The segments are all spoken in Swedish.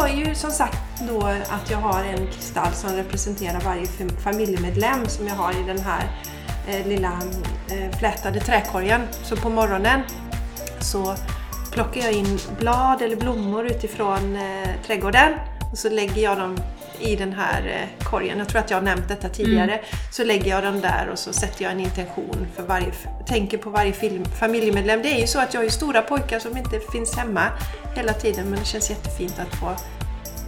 har ju som sagt då att jag har en kristall som representerar varje familjemedlem som jag har i den här eh, lilla eh, flätade träkorgen. Så på morgonen så plockar jag in blad eller blommor utifrån eh, trädgården och så lägger jag dem i den här eh, korgen. Jag tror att jag har nämnt detta tidigare. Mm. Så lägger jag dem där och så sätter jag en intention för varje, tänker på varje film, familjemedlem. Det är ju så att jag har ju stora pojkar som inte finns hemma hela tiden men det känns jättefint att få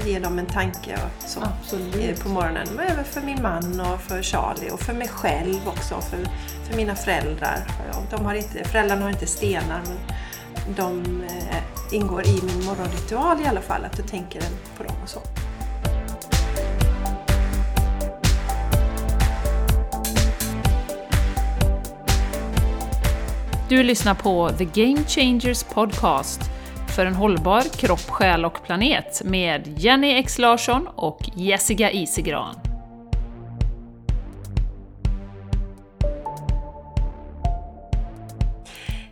ge dem en tanke och så Absolut. på morgonen. Men även för min man och för Charlie och för mig själv också. För, för mina föräldrar. De har inte, föräldrarna har inte stenar men de eh, ingår i min morgonritual i alla fall. Att jag tänker på dem och så. Du lyssnar på The Game Changers Podcast för en hållbar kropp, själ och planet med Jenny X Larsson och Jessica Isegran.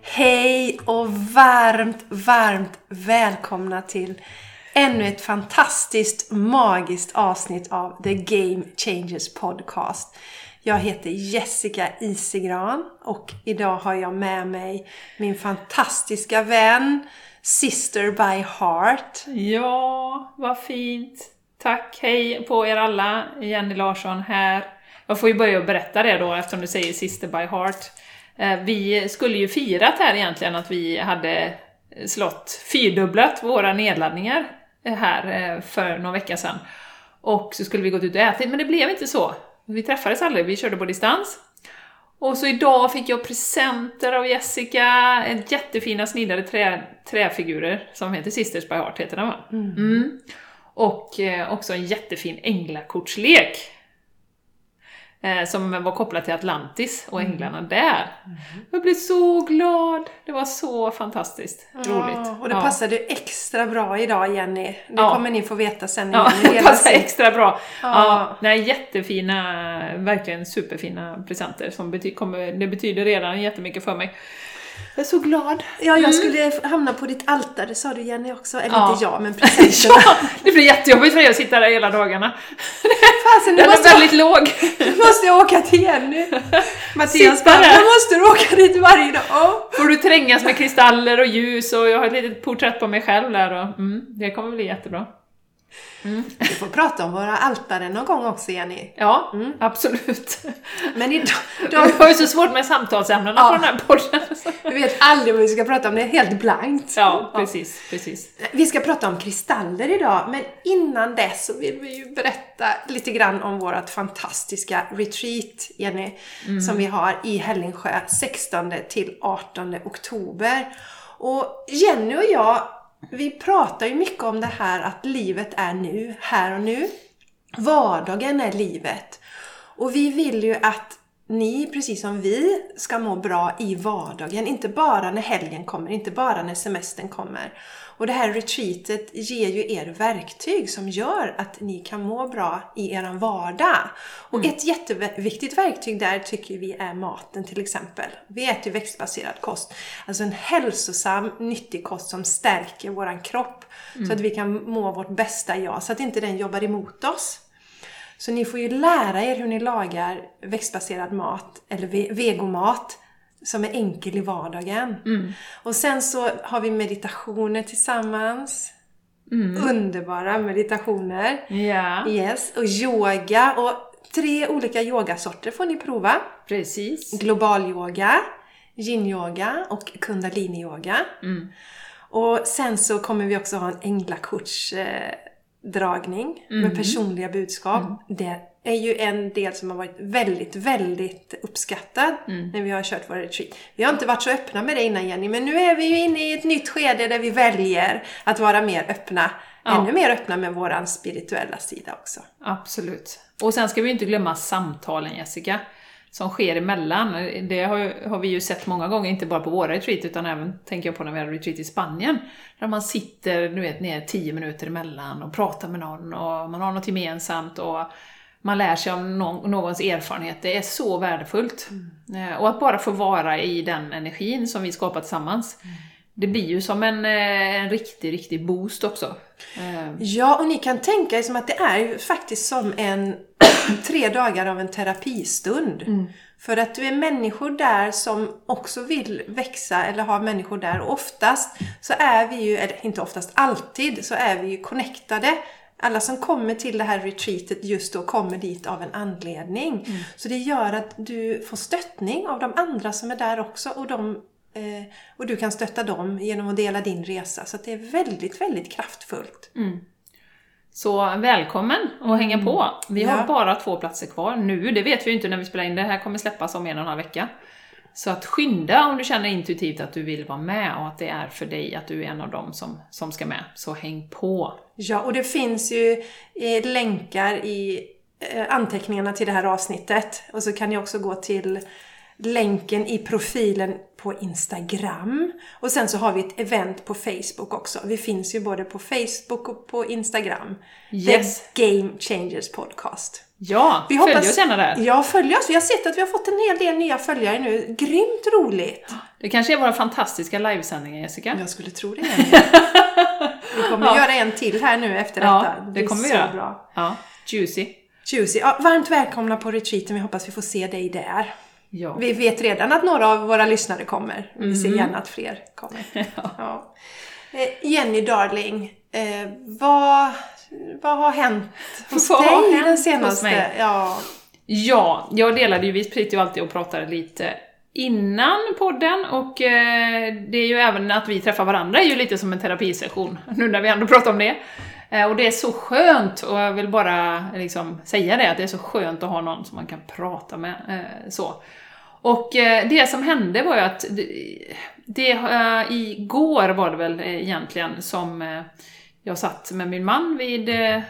Hej och varmt, varmt välkomna till ännu ett fantastiskt, magiskt avsnitt av The Game Changers Podcast. Jag heter Jessica Isegran och idag har jag med mig min fantastiska vän Sister by Heart. Ja, vad fint! Tack! Hej på er alla! Jenny Larsson här. Jag får ju börja berätta det då eftersom du säger Sister by Heart. Eh, vi skulle ju firat här egentligen att vi hade slått fyrdubblat våra nedladdningar här eh, för någon vecka sedan. Och så skulle vi gått ut och ätit, men det blev inte så. Vi träffades aldrig, vi körde på distans. Och så idag fick jag presenter av Jessica, jättefina snidade trä, träfigurer som heter Sisters by Heart, heter den va? Mm. Mm. Och eh, också en jättefin änglakortslek som var kopplad till Atlantis och mm. änglarna mm. där. Jag blev så glad! Det var så fantastiskt ja, roligt. Och det ja. passade extra bra idag Jenny. Det ja. kommer ni få veta sen. Ja, det passar extra bra. Ja. Ja, nej, jättefina, verkligen superfina presenter. Som bety kommer, det betyder redan jättemycket för mig. Jag är så glad. Ja, jag mm. skulle hamna på ditt altare sa du Jenny också. Eller ja. inte jag, men presenterna. ja, det blir jättejobbigt för dig att sitta där hela dagarna. Fasen, Den är väldigt jag, låg. Nu måste jag åka till Jenny. Mattias bara, nu måste du åka dit varje dag. Får du trängas med kristaller och ljus och jag har ett litet porträtt på mig själv där och mm, det kommer bli jättebra. Mm. Vi får prata om våra altare någon gång också, Jenny. Ja, mm. absolut. Men idag... Vi har ju så svårt med samtalsämnena ja. på den här podden. Vi vet aldrig vad vi ska prata om, det är helt blankt. Ja, precis, ja. precis. Vi ska prata om kristaller idag, men innan dess så vill vi ju berätta lite grann om vårt fantastiska retreat, Jenny, mm. som vi har i Hällingsjö 16 till 18 oktober. Och Jenny och jag vi pratar ju mycket om det här att livet är nu, här och nu. Vardagen är livet. Och vi vill ju att ni, precis som vi, ska må bra i vardagen. Inte bara när helgen kommer, inte bara när semestern kommer. Och det här retreatet ger ju er verktyg som gör att ni kan må bra i er vardag. Och mm. ett jätteviktigt verktyg där tycker vi är maten till exempel. Vi äter växtbaserad kost. Alltså en hälsosam, nyttig kost som stärker våran kropp. Mm. Så att vi kan må vårt bästa jag, så att inte den jobbar emot oss. Så ni får ju lära er hur ni lagar växtbaserad mat, eller vegomat, som är enkel i vardagen. Mm. Och sen så har vi meditationer tillsammans. Mm. Underbara meditationer. Ja. Yes. Och yoga. Och tre olika yogasorter får ni prova. Precis. Global yoga, yin-yoga och kundalini-yoga. Mm. Och sen så kommer vi också ha en änglakorts eh, mm. med personliga budskap. Mm. Det är ju en del som har varit väldigt, väldigt uppskattad mm. när vi har kört våra retreat. Vi har inte varit så öppna med det innan Jenny, men nu är vi ju inne i ett nytt skede där vi väljer att vara mer öppna. Ja. Ännu mer öppna med våran spirituella sida också. Absolut. Och sen ska vi inte glömma samtalen Jessica som sker emellan. Det har, har vi ju sett många gånger, inte bara på våra retreat, utan även, tänker jag på när vi hade retreat i Spanien, där man sitter, du vet, ner tio minuter emellan och pratar med någon och man har något gemensamt och man lär sig om någons erfarenhet. Det är så värdefullt. Mm. Och att bara få vara i den energin som vi skapar tillsammans. Mm. det blir ju som en, eh, en riktig, riktig boost också. Eh, Ja, och ni kan tänka er som att det är ju faktiskt som en tre dagar av en terapistund. För att du är människor där som också vill växa eller har människor där. Och oftast så är vi ju, eller inte oftast, alltid så är vi ju connectade. Alla som kommer till det här retreatet just då kommer dit av en anledning. Så det gör att du får stöttning av de andra som är där också och de eh, och du kan stötta dem genom att dela din resa. Så det är väldigt, väldigt kraftfullt. Så välkommen att hänga på! Vi har Ja. bara två platser kvar nu, det vet vi ju inte när vi spelar in det. här kommer släppas om en och en halv vecka. Så att skynda om du känner intuitivt att du vill vara med och att det är för dig, att du är en av dem som, som ska med. Så häng på! Ja, och det finns ju eh, länkar i eh, anteckningarna till det här avsnittet. Och så kan ni också gå till länken i profilen på Instagram. Och sen så har vi ett event på Facebook också. Vi finns ju både på Facebook och på Instagram. Yes. The Game Changers Podcast. Ja, Vi följ hoppas- oss gärna där! Ja, följ oss. Vi har sett att vi har fått en hel del nya följare nu. Grymt roligt! Det kanske är våra fantastiska livesändningar Jessica? Jag skulle tro det. vi kommer Ja. göra en till här nu efter Ja, detta. det blir kommer vi göra. bra. Ja, juicy. Juicy. Ja, varmt välkomna på retreaten. Vi hoppas vi får se dig där. Ja. Vi vet redan att några av våra lyssnare kommer. Vi Mhm. ser gärna att fler kommer. ja. Eh, Jenny Darling, eh, vad, vad har hänt hos Vad har dig hänt den senaste... mig? Ja, Ja, jag delade ju, vi sitter ju alltid och pratar lite innan podden och eh, det är ju även att vi träffar varandra är ju lite som en terapisession, nu när vi ändå pratar om det. Eh, och det är så skönt, och jag vill bara liksom säga det, att det är så skönt att ha någon som man kan prata med. Eh, så. Och det som hände var ju att det, det igår var det väl egentligen som jag satt med min man vid, eh,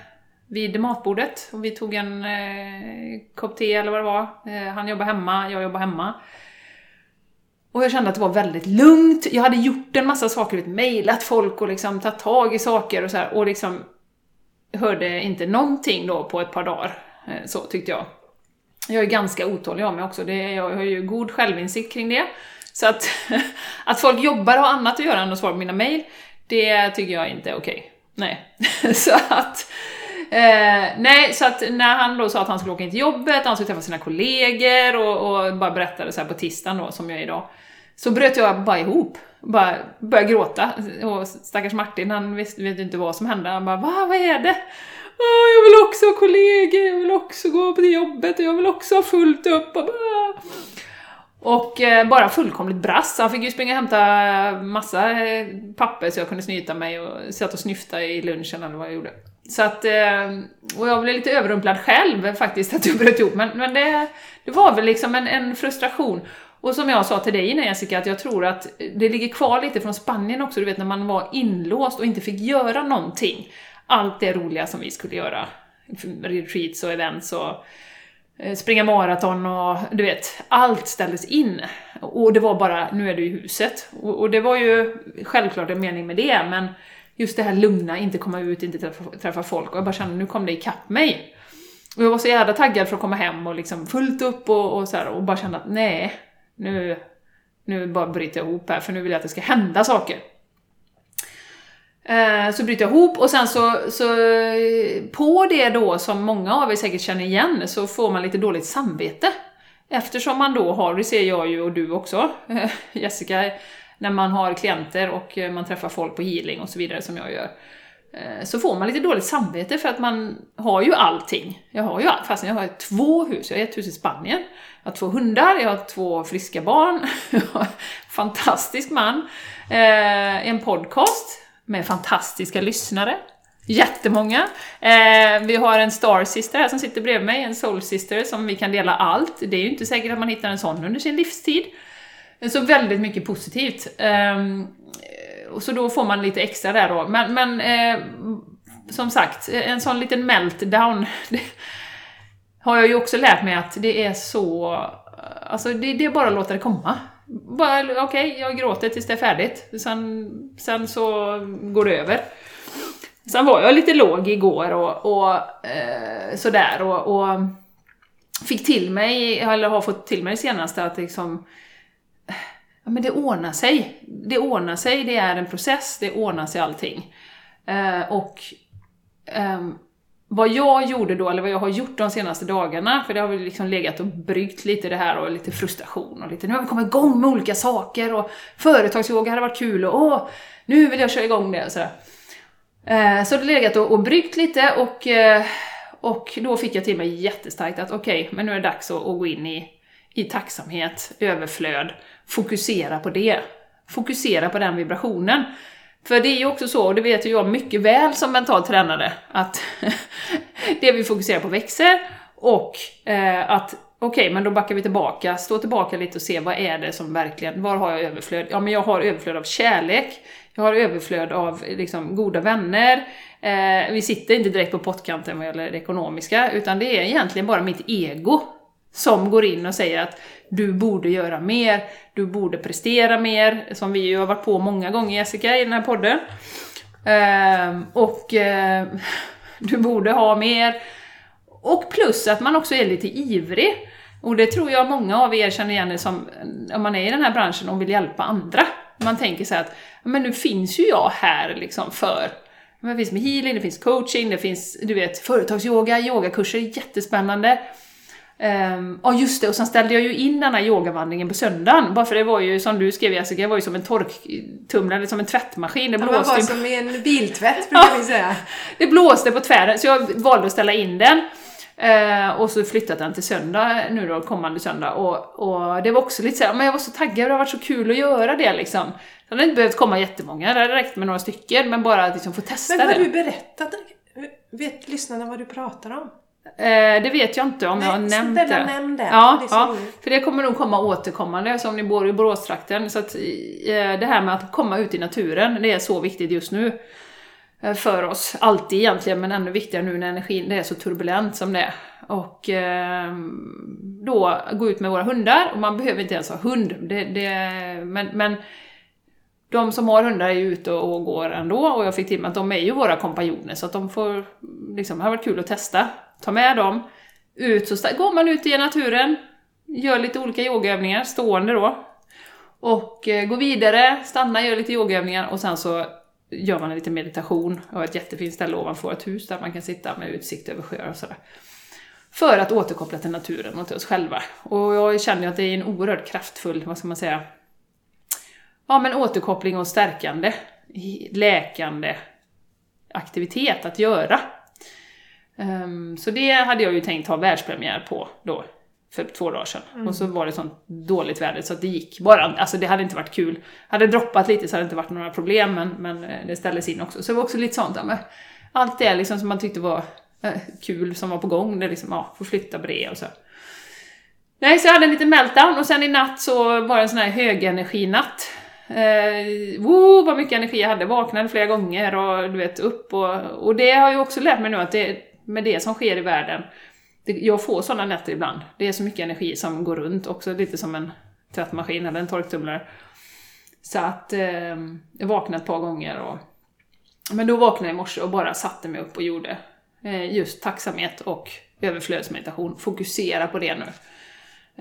vid matbordet och vi tog en eh, kopp te eller vad det var. Eh, han jobbar hemma, jag jobbar hemma. Och jag kände att det var väldigt lugnt. Jag hade gjort en massa saker, vet, mejlat folk och liksom tagit tag i saker och så här, och liksom hörde inte någonting då på ett par dagar. Eh, Så tyckte jag. Jag är ganska otålig av mig också, det, jag har ju god självinsikt kring det. Så att, att folk jobbar och har annat att göra än att svara på mina mejl, det tycker jag inte är okej. Nej. så att... Eh, nej, så att när han då sa att han skulle åka in till jobbet, han skulle träffa sina kollegor och, och bara berättade så här på tisdagen då, som jag är idag, så bröt jag bara ihop. Bara började gråta. Och stackars Martin, han visste, vet inte vad som hände. Han bara Va, vad är det? Oh, jag vill också ha kollegor, jag vill också gå på det jobbet och jag vill också ha fullt upp. Och, bara och eh, bara fullkomligt brast. Han fick ju springa och hämta eh, massa eh, papper så jag kunde snyta mig och satt och snyfta i lunchen eller vad jag gjorde. Så att, eh, och jag blev lite överrumplad själv faktiskt att du bröt ihop, men, men det, det var väl liksom en, en frustration. Och som jag sa till dig innan Jessica, att jag tror att det ligger kvar lite från Spanien också, du vet när man var inlåst och inte fick göra någonting. Allt det roliga som vi skulle göra, retreats och events och Eh, springa maraton och du vet, allt ställdes in. Och det var bara, nu är du i huset. Och, och det var ju självklart en mening med det, men just det här lugna, inte komma ut, inte träffa, träffa folk. Och jag bara kände, nu kom det ikapp mig. Och jag var så jävla taggad för att komma hem och liksom fullt upp och, och så här, och bara kände att nej, nu, nu bara bryter jag ihop här, för nu vill jag att det ska hända saker. Eh, så bryter jag ihop och sen så, så eh, på det då som många av er säkert känner igen så får man lite dåligt samvete. Eftersom man då har, det ser jag ju och du också, Jessica, när man har klienter och man träffar folk på healing och så vidare som jag gör. Eh, så får man lite dåligt samvete för att man har ju allting. Jag har ju allt, fast jag har två hus. Jag har ett hus i Spanien, jag har två hundar, jag har två friska barn, jag har en fantastisk man, en podcast med fantastiska lyssnare. Jättemånga. Eh, vi har en Star Sister här som sitter bredvid mig, en Soul Sister som vi kan dela allt. Det är ju inte säkert att man hittar en sån under sin livstid. Så väldigt mycket positivt. Eh, och så då får man lite extra där då. Men, men eh, som sagt, en sån liten meltdown har jag ju också lärt mig att det är så... Alltså det, det är bara att låta det komma. Bara, Okej, jag gråter tills det är färdigt. Sen, sen så går det över. Sen var jag lite låg igår och, och eh, sådär och, och fick till mig, eller har fått till mig det senaste att liksom ja, men det ordnar sig. Det ordnar sig, det är en process, det ordnar sig allting. Eh, och eh, vad jag gjorde då, eller vad jag har gjort de senaste dagarna, för det har väl liksom legat och bryggt lite det här och lite frustration och lite, nu har vi kommit igång med olika saker och företagsyoga hade varit kul och åh, nu vill jag köra igång det och sådär. Eh, så det har legat och, och bryggt lite och, eh, och då fick jag till mig jättestarkt att okej, okay, men nu är det dags att, att gå in i, i tacksamhet, överflöd, fokusera på det. Fokusera på den vibrationen. För det är ju också så, och det vet ju jag mycket väl som mental tränare, att det vi fokuserar på växer och eh, att okej, okay, men då backar vi tillbaka, stå tillbaka lite och se vad är det som verkligen, var har jag överflöd? Ja, men jag har överflöd av kärlek, jag har överflöd av liksom, goda vänner, eh, vi sitter inte direkt på pottkanten vad gäller det ekonomiska, utan det är egentligen bara mitt ego som går in och säger att du borde göra mer, du borde prestera mer, som vi ju har varit på många gånger Jessica i den här podden. Ehm, och eh, du borde ha mer. Och plus att man också är lite ivrig. Och det tror jag många av er känner igen som, om man är i den här branschen och vill hjälpa andra. Man tänker så att, men nu finns ju jag här liksom för det finns med healing, det finns coaching, det finns du vet, företagsyoga, yogakurser, jättespännande. Um, ja just det, och sen ställde jag ju in den här yogavandringen på söndagen, bara för det var ju som du skrev Jessica, det var ju som en torktumlare, som en tvättmaskin. Det blåste ja, det var som en biltvätt brukar vi säga. det blåste på tvären, så jag valde att ställa in den. Uh, och så flyttat den till söndag, nu då, kommande söndag. Och, och det var också lite såhär, men jag var så taggad, det har varit så kul att göra det liksom. Det hade inte behövt komma jättemånga, det hade räckt med några stycken, men bara att liksom få testa det. Men har du berättat? Vet lyssnarna vad du pratar om? Eh, det vet jag inte om Nej, jag har nämnt det. Nämn det. Ja, det ja, för det kommer nog komma återkommande, så om ni bor i Boråstrakten. Så att eh, det här med att komma ut i naturen, det är så viktigt just nu. Eh, för oss, alltid egentligen, men ännu viktigare nu när energin det är så turbulent som det är. Och eh, då gå ut med våra hundar, och man behöver inte ens ha hund, det, det, men, men de som har hundar är ju ute och går ändå och jag fick till mig att de är ju våra kompanjoner så att de får, liksom, det har varit kul att testa. Ta med dem, ut så går man ut i naturen, gör lite olika yogaövningar, stående då. Och eh, går vidare, stannar, gör lite yogaövningar och sen så gör man en liten meditation har ett jättefint ställe ovanför ett hus där man kan sitta med utsikt över sjöar och sådär. För att återkoppla till naturen och till oss själva. Och jag känner ju att det är en oerhört kraftfull, vad ska man säga, ja, men återkoppling och stärkande, läkande aktivitet att göra. Um, så det hade jag ju tänkt ha världspremiär på då, för två dagar sedan. Mm. Och så var det sånt dåligt väder så att det gick bara, alltså det hade inte varit kul. Hade droppat lite så hade det inte varit några problem, men, men eh, det ställdes in också. Så det var också lite sånt, men allt det liksom som man tyckte var äh, kul som var på gång, det liksom, ja, få flytta på det och så. Nej, så jag hade en liten meltdown och sen i natt så var det en sån här högenerginatt. Eh, woo, vad mycket energi jag hade, vaknade flera gånger och du vet upp och, och det har jag också lärt mig nu att det, med det som sker i världen, jag får sådana nätter ibland. Det är så mycket energi som går runt, också lite som en tvättmaskin eller en torktumlare. Så att eh, jag vaknade ett par gånger och men då vaknade jag i morse och bara satte mig upp och gjorde eh, just tacksamhet och överflödsmeditation. Fokusera på det nu.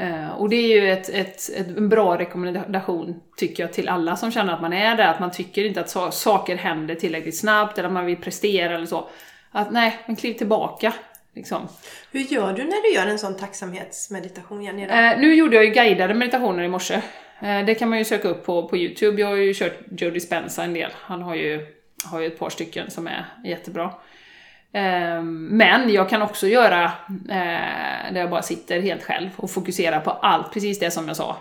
Eh, och det är ju ett, ett, ett, en bra rekommendation, tycker jag, till alla som känner att man är där, att man tycker inte att so saker händer tillräckligt snabbt, eller att man vill prestera eller så. Att nej, men kliv tillbaka. Liksom. Hur gör du när du gör en sån tacksamhetsmeditation, Jenny? Uh, nu gjorde jag ju guidade meditationer i morse. Uh, det kan man ju söka upp på, på Youtube. Jag har ju kört Joe Dispenza en del. Han har ju, har ju ett par stycken som är jättebra. Ehm, men jag kan också göra eh, där jag bara sitter helt själv och fokuserar på allt, precis det som jag sa.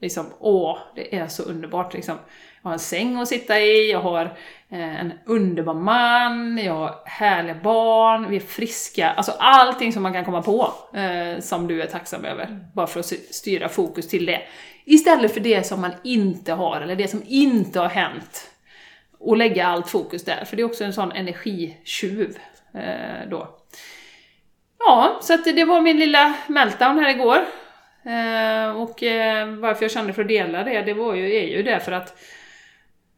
Liksom, åh, det är så underbart liksom. Jag har en säng att sitta i, jag har eh, en underbar man, jag har härliga barn, vi är friska. Alltså allting som man kan komma på eh, som du är tacksam över. Bara för att styra fokus till det. Istället för det som man inte har, eller det som inte har hänt. Och lägga allt fokus där, för det är också en sån energitjuv eh, då. Ja, så att det var min lilla meltdown här igår. Eh, och eh, varför jag kände för att dela det, det var ju, är ju det för att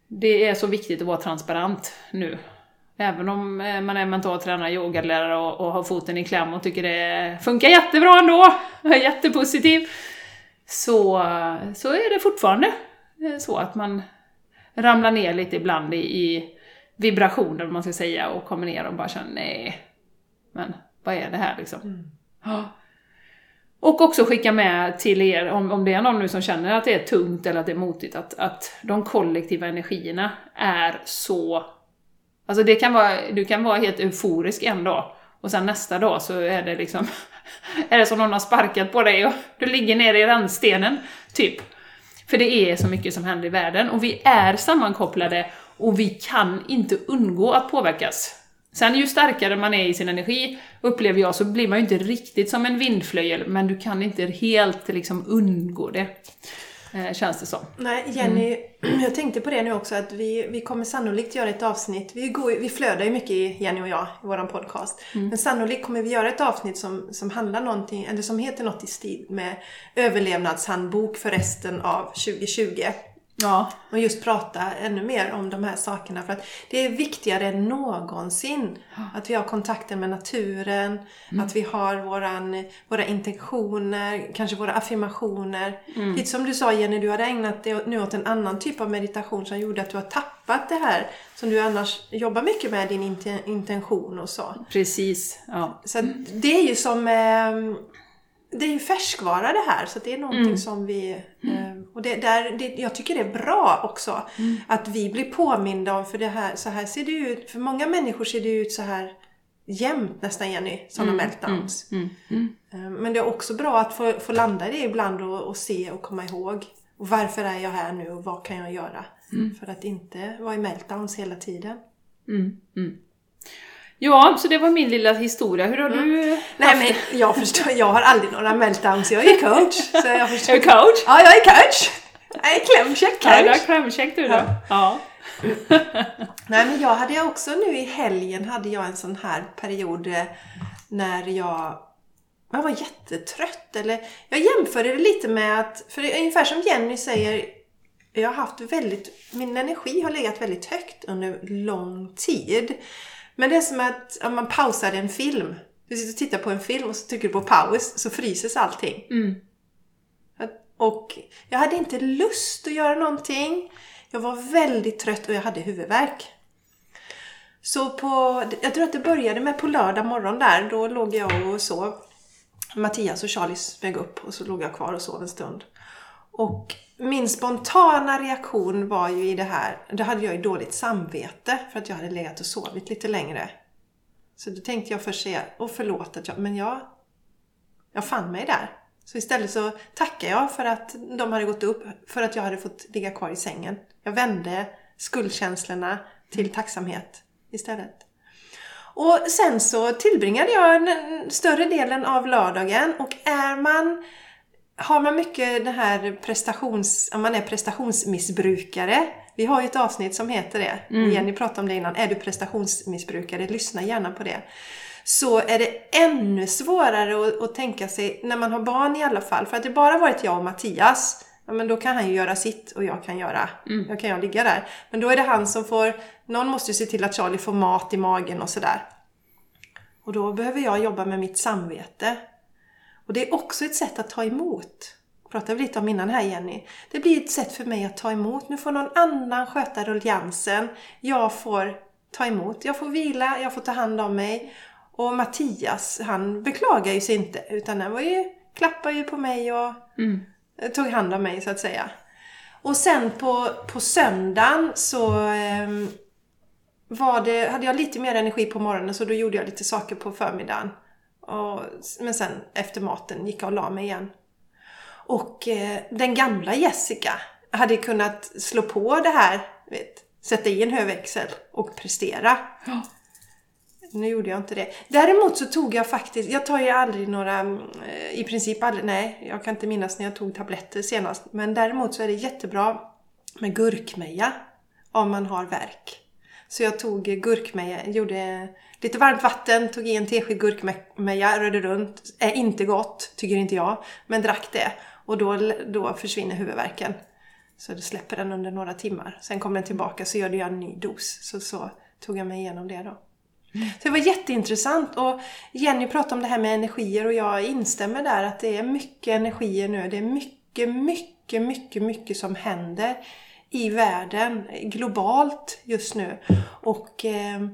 det är så viktigt att vara transparent nu. Även om eh, man är mental tränare, yogalärare och, och har foten i kläm och tycker det funkar jättebra ändå, är jättepositiv, så, så är det fortfarande så att man ramlar ner lite ibland i, i vibrationer, man ska säga, och kommer ner och bara känner nej, men vad är det här liksom? Ja. Och också skicka med till er, om, om det är någon nu som känner att det är tungt eller att det är motigt, att, att de kollektiva energierna är så... Alltså det kan vara, du kan vara helt euforisk en dag, och sen nästa dag så är det liksom... är det som någon har sparkat på dig och du ligger nere i rännstenen, typ. För det är så mycket som händer i världen, och vi är sammankopplade och vi kan inte undgå att påverkas. Sen ju starkare man är i sin energi, upplever jag, så blir man ju inte riktigt som en vindflöjel, men du kan inte helt liksom undgå det. Eh, känns det som. Nej, Jenny, mm. jag tänkte på det nu också att vi, vi kommer sannolikt göra ett avsnitt. Vi, går, vi flödar ju mycket, Jenny och jag, i vår podcast. Mm. Men sannolikt kommer vi göra ett avsnitt som, som handlar någonting, eller som heter något i stil med överlevnadshandbok för resten av 2020. Ja. Och just prata ännu mer om de här sakerna. För att det är viktigare än någonsin att vi har kontakten med naturen, mm. att vi har våran, våra intentioner, kanske våra affirmationer. Mm. Lite som du sa Jenny, du hade ägnat dig nu åt en annan typ av meditation som gjorde att du har tappat det här som du annars jobbar mycket med, din intention och så. Precis, ja. Så det är ju som eh, det är ju färskvara det här, så det är någonting mm. som vi... Mm. Eh, och det, där, det, jag tycker det är bra också mm. att vi blir påminda om, för det här, så här ser det ut. För många människor ser det ut så här jämt nästan Jenny, sådana mm. meltdowns. Mm. Mm. Eh, men det är också bra att få, få landa i det ibland och, och, se och komma ihåg. Och varför är jag här nu och vad kan jag göra? För att inte vara i meltdowns hela tiden. Ja, så det var min lilla historia. Hur har mm. du Nej men jag förstår, jag har aldrig några meltdowns. Jag är coach. Så jag förstår. Är du coach? Ja, jag är coach. Jag är klämkäck coach. Ja, du har klämkäck du då. Ja. ja. Nej men jag hade också nu i helgen hade jag en sån här period eh, när jag jag var jättetrött. Eller jag jämförde det lite med att, för det är ungefär som Jenny säger, jag har haft väldigt, min energi har legat väldigt högt under lång tid. Men det är som att om man pausar en film. Du sitter och tittar på en film och så trycker du på paus så fryses allting. Mm. Och jag hade inte lust att göra någonting. Jag var väldigt trött och jag hade huvudvärk. Så på, jag tror att det började med på lördag morgon där, då låg jag och sov. Mattias och Charlie smög upp och så låg jag kvar och sov en stund. Och min spontana reaktion var ju i det här, då hade jag ju dåligt samvete för att jag hade legat och sovit lite längre. Så då tänkte jag först säga, och förlåt att jag, men jag, jag fann mig där. Så istället så tackar jag för att de hade gått upp, för att jag hade fått ligga kvar i sängen. Jag vände skuldkänslorna till tacksamhet istället. Och sen så tillbringade jag den större delen av lördagen och är man har man mycket det här prestations, om man är prestationsmissbrukare. Vi har ju ett avsnitt som heter det. Mm. Jenny pratade om det innan. Är du prestationsmissbrukare? Lyssna gärna på det. Så är det ännu svårare att, att tänka sig, när man har barn i alla fall. För att det bara varit jag och Mattias. Ja, men då kan han ju göra sitt och jag kan göra, mm. jag kan jag ligga där. Men då är det han som får, någon måste ju se till att Charlie får mat i magen och sådär. Och då behöver jag jobba med mitt samvete. Och det är också ett sätt att ta emot. Pratade vi lite om innan här Jenny. Det blir ett sätt för mig att ta emot. Nu får någon annan sköta ruljansen. Jag får ta emot. Jag får vila, jag får ta hand om mig. Och Mattias, han beklagar ju sig inte. Utan han var ju, klappade ju på mig och mm. tog hand om mig så att säga. Och sen på, på söndagen så eh, var det, hade jag lite mer energi på morgonen så då gjorde jag lite saker på förmiddagen. Och, men sen efter maten gick jag och la mig igen. Och eh, den gamla Jessica hade kunnat slå på det här, vet, sätta i en hög växel och prestera. Ja. Nu gjorde jag inte det. Däremot så tog jag faktiskt, jag tar ju aldrig några, eh, i princip aldrig, nej, jag kan inte minnas när jag tog tabletter senast. Men däremot så är det jättebra med gurkmeja om man har värk. Så jag tog gurkmeja, gjorde lite varmt vatten, tog i en tesked gurkmeja, rörde runt. Är inte gott, tycker inte jag, men drack det. Och då, då försvinner huvudvärken. Så du släpper den under några timmar. Sen kommer den tillbaka så gör jag en ny dos. Så, så tog jag mig igenom det då. Så det var jätteintressant och Jenny pratade om det här med energier och jag instämmer där att det är mycket energier nu. Det är mycket mycket, mycket, mycket, mycket som händer i världen globalt just nu. Och eh,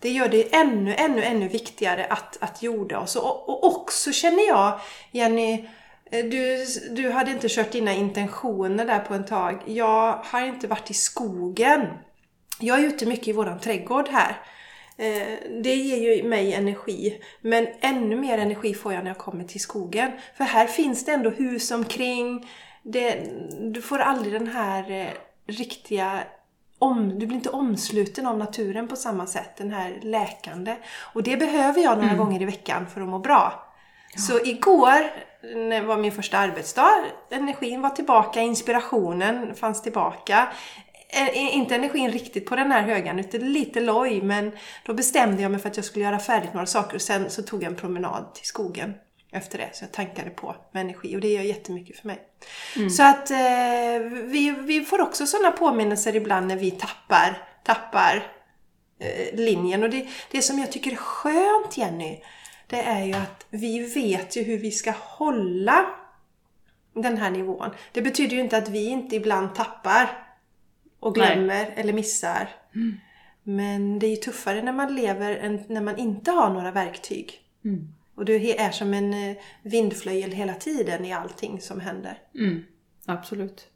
det gör det ännu, ännu, ännu viktigare att, att jorda oss. Och, och också känner jag, Jenny, eh, du, du hade inte kört dina intentioner där på en tag. Jag har inte varit i skogen. Jag är ute mycket i våran trädgård här. Eh, det ger ju mig energi. Men ännu mer energi får jag när jag kommer till skogen. För här finns det ändå hus omkring. Det, du får aldrig den här eh, riktiga om, du blir inte omsluten av naturen på samma sätt, den här läkande. Och det behöver jag några mm. gånger i veckan för att må bra. Ja. Så igår, det var min första arbetsdag, energin var tillbaka, inspirationen fanns tillbaka. Inte energin riktigt på den här högan, utan lite loj, men då bestämde jag mig för att jag skulle göra färdigt några saker och sen så tog jag en promenad till skogen efter det. Så jag tankade på med energi och det gör jättemycket för mig. Mm. Så att eh, vi, vi får också sådana påminnelser ibland när vi tappar, tappar eh, linjen. Och det, det som jag tycker är skönt Jenny, det är ju att vi vet ju hur vi ska hålla den här nivån. Det betyder ju inte att vi inte ibland tappar och glömmer Nej. eller missar. Mm. Men det är ju tuffare när man lever än när man inte har några verktyg. Mm. Och du är som en eh, vindflöjel hela tiden i allting som händer. Mm, absolut.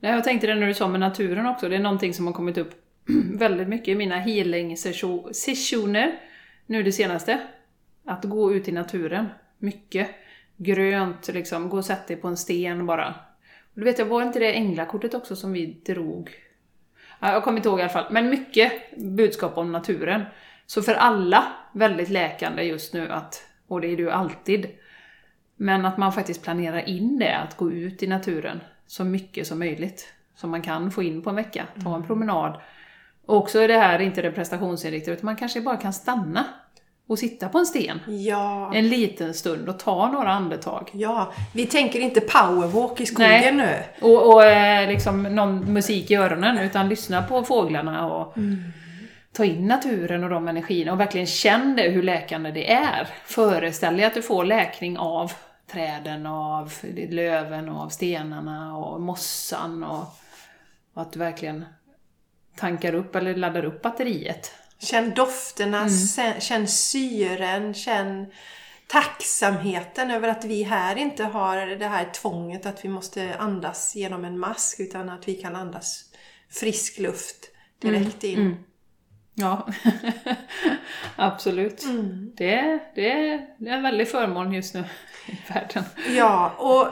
Jag tänkte det när du sa med naturen också, det är någonting som har kommit upp väldigt mycket i mina healing-sessioner nu det senaste. Att gå ut i naturen. Mycket. Grönt, liksom. Gå och sätta dig på en sten bara. Du vet jag, var inte det änglakortet också som vi drog? Jag kommer inte ihåg i alla fall. Men mycket budskap om naturen. Så för alla väldigt läkande just nu att och det är det ju alltid. Men att man faktiskt planerar in det, att gå ut i naturen så mycket som möjligt. Som man kan få in på en vecka. Ta en mm. promenad. Och också är det här inte det prestationsinriktat, utan man kanske bara kan stanna och sitta på en sten ja. en liten stund och ta några andetag. Ja, vi tänker inte powerwalk i skogen Nej. nu. Och, och eh, liksom någon musik i öronen, utan lyssna på fåglarna och mm ta in naturen och de energierna och verkligen känn det hur läkande det är. Föreställ dig att du får läkning av träden, av löven, och av stenarna och mossan och, och att du verkligen tankar upp eller laddar upp batteriet. Känn dofterna, mm. känn syren, känn tacksamheten över att vi här inte har det här tvånget att vi måste andas genom en mask utan att vi kan andas frisk luft direkt in. Mm. Ja, absolut. Mm. Det, det, det är en väldig förmån just nu i världen. Ja, och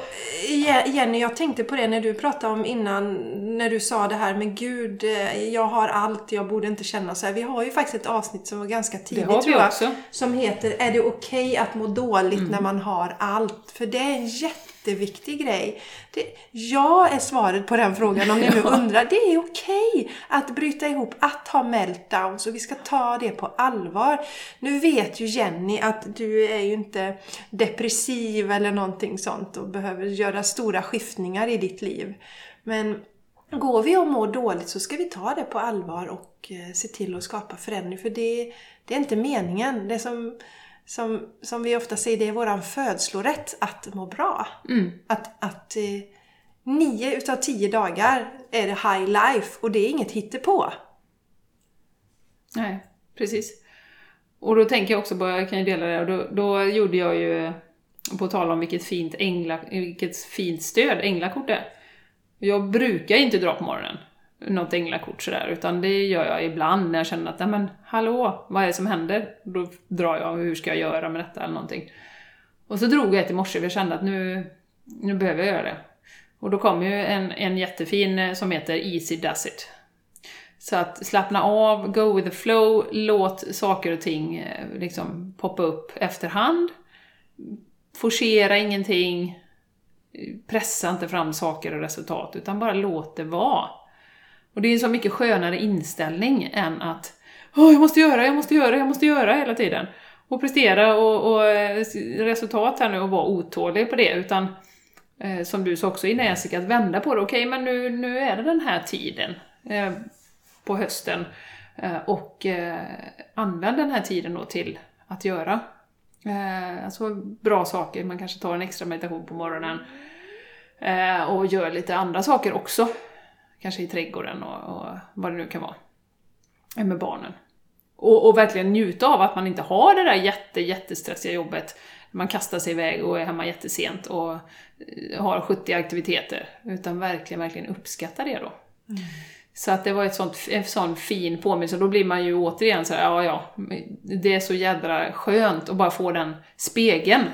Jenny, jag tänkte på det när du pratade om innan, när du sa det här med Gud, eh, jag har allt, jag borde inte känna så här. Vi har ju faktiskt ett avsnitt som var ganska tidigt tror jag, också. som heter Är det okej okay att må dåligt mm. när man har allt? För det är en jätte jätteviktig grej. Det, jag är svaret på den frågan om ni nu undrar. Det är okej okay att bryta ihop, att ha meltdowns och vi ska ta det på allvar. Nu vet ju Jenny att du är ju inte depressiv eller någonting sånt och behöver göra stora skiftningar i ditt liv. Men Går vi och mår dåligt så ska vi ta det på allvar och eh, se till att skapa förändring. För det, det är inte meningen. Det som som, som vi ofta säger, det är våran födslorätt att må bra. Mm. Att, att eh, nio utav tio dagar är det high life och det är inget hittepå. Nej, precis. Och då tänker jag också på, jag kan ju dela det, och då, då gjorde jag ju, på tal om vilket fint, ängla, vilket fint stöd änglakort är. Jag brukar inte dra på morgonen något änglakort sådär, utan det gör jag ibland när jag känner att, men hallå, vad är det som händer? Då drar jag, hur ska jag göra med detta eller någonting. Och så drog jag ett i morse, för jag kände att nu, nu behöver jag göra det. Och då kom ju en, en jättefin eh, som heter Easy Does It. Så att slappna av, go with the flow, låt saker och ting eh, liksom poppa upp efterhand. Forcera ingenting, pressa inte fram saker och resultat, utan bara låt det vara. Och det är en så mycket skönare inställning än att oh, jag måste göra, jag måste göra, jag måste göra hela tiden. Och prestera och, och eh, resultat här nu och vara otålig på det, utan eh, som du sa också innan Jessica, att vända på det. Okej, okay, men nu, nu är det den här tiden eh, på hösten eh, och eh, använd den här tiden då till att göra eh, alltså bra saker. Man kanske tar en extra meditation på morgonen Eh, och gör lite andra saker också. Kanske i trädgården och, och vad det nu kan vara. Med barnen. Och, och, verkligen njuta av att man inte har det där jätte, jättestressiga jobbet. Man kastar sig iväg och är hemma jättesent och eh, har 70 aktiviteter. Utan verkligen, verkligen uppskatta det då. Mm. Så att det var ett sånt, en sån fin påminnelse, då blir man ju återigen så här, ja ja, det är så jädra skönt att bara få den spegeln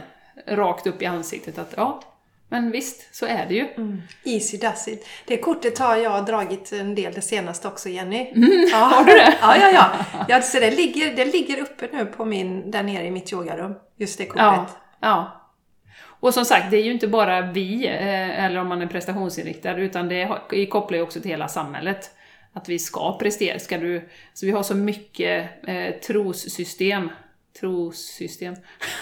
rakt upp i ansiktet att ja, men visst, så är det ju. Mm. Easy does it. Det kortet har jag dragit en del det senaste också, Jenny. Mm, ja. Har du det? Ja, ja, ja. ja så det, ligger, det ligger uppe nu på min, där nere i mitt yogarum. Just det kortet. Ja, ja. Och som sagt, det är ju inte bara vi, eh, eller om man är prestationsinriktad, utan det kopplar ju också till hela samhället. Att vi ska prestera. Ska du, så vi har så mycket eh, trossystem. Trossystem.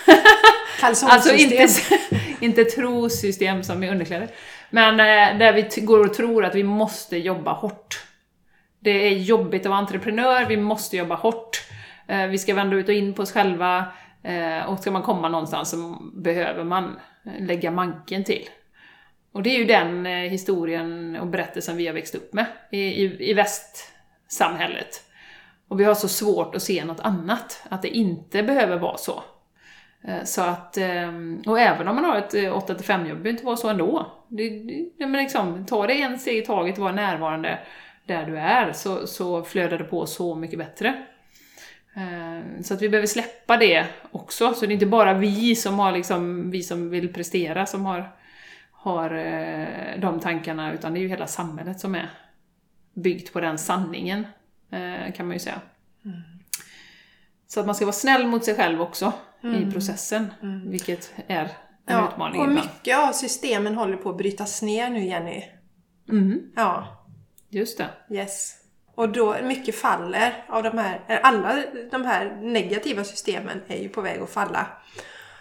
alltså inte, inte trossystem som i underkläder. Men eh, där vi går och tror att vi måste jobba hårt. Det är jobbigt att vara entreprenör, vi måste jobba hårt. Eh, vi ska vända ut och in på oss själva. Eh, och ska man komma någonstans så behöver man eh, lägga manken till. Och det är ju den eh, historien och berättelsen vi har växt upp med i, i, i västsamhället. Och vi har så svårt att se något annat, att det inte behöver vara så. Eh, så att, ehm, och även om man har ett 8-5 jobb, behöver det inte vara så ändå. Det, det, men liksom, ta det en steg i taget, var närvarande där du är, så, så flödar det på så mycket bättre. Eh, så att vi behöver släppa det också, så det är inte bara vi som har liksom, vi som vill prestera som har, har eh, de tankarna, utan det är ju hela samhället som är byggt på den sanningen, kan man ju säga. Mm. Så att man ska vara snäll mot sig själv också mm. i processen, mm. vilket är en ja, utmaning Och ibland. mycket av systemen håller på att brytas ner nu, Jenny. Mm. Ja. Just det. Yes. Och då mycket faller av de här, alla de här negativa systemen är ju på väg att falla.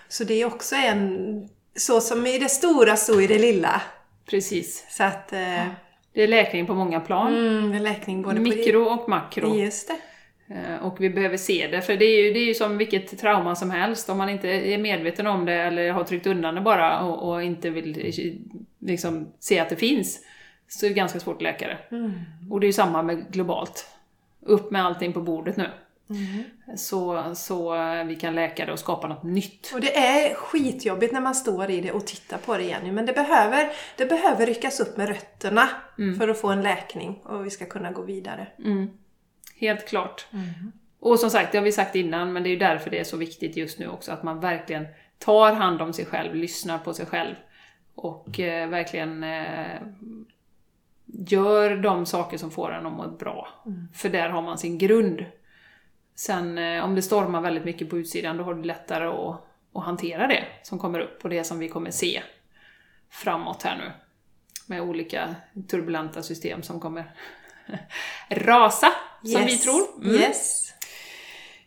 Så det är också en, så som i det stora så i det lilla. Precis. Så att... Eh, det är läkning på många plan. Mm, det är läkning både Mikro och makro. Just det. Eh, och vi behöver se det, för det är, ju, det är ju som vilket trauma som helst. Om man inte är medveten om det eller har tryckt undan det bara och, och inte vill liksom, se att det finns, så är det ganska svårt att läka det. Mm. Och det är ju samma med globalt. Upp med allting på bordet nu. Mm. Så, så vi kan läka det och skapa något nytt. Och det är skitjobbigt när man står i det och tittar på det igen. Men det behöver, det behöver ryckas upp med rötterna mm. för att få en läkning och vi ska kunna gå vidare. Mm. Helt klart. Mm. Och som sagt, det har vi sagt innan, men det är ju därför det är så viktigt just nu också, att man verkligen tar hand om sig själv, lyssnar på sig själv och eh, verkligen eh, gör de saker som får en att må bra. Mm. För där har man sin grund. Sen eh, om det stormar väldigt mycket på utsidan, då har du lättare att, att hantera det som kommer upp och det som vi kommer se framåt här nu. Med olika turbulenta system som kommer rasa, som yes. vi tror. Mm. Yes.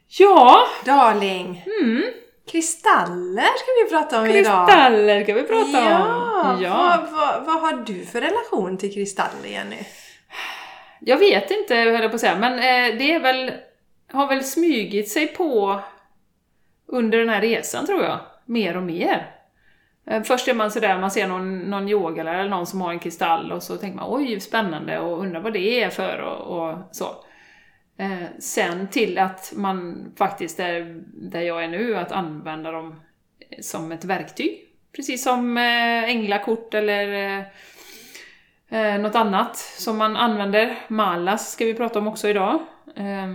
Ja. Darling. Mm. Kristaller ska vi prata om kristaller idag. Kristaller ska vi prata ja. om. Ja. Vad, vad, vad, har du för relation till kristaller, Jenny? Jag vet inte, höll jag på att säga, men eh, det är väl, har väl smugit sig på under den här resan, tror jag. Mer och mer. Eh, först är man sådär, man ser någon, någon yogalärare eller någon som har en kristall och så tänker man oj, spännande och undrar vad det är för och, och så. Eh, sen till att man faktiskt är där jag är nu, att använda dem eh, som ett verktyg. Precis som eh, änglakort eller eh, eh, något annat som man använder. Malas ska vi prata om också idag. Eh,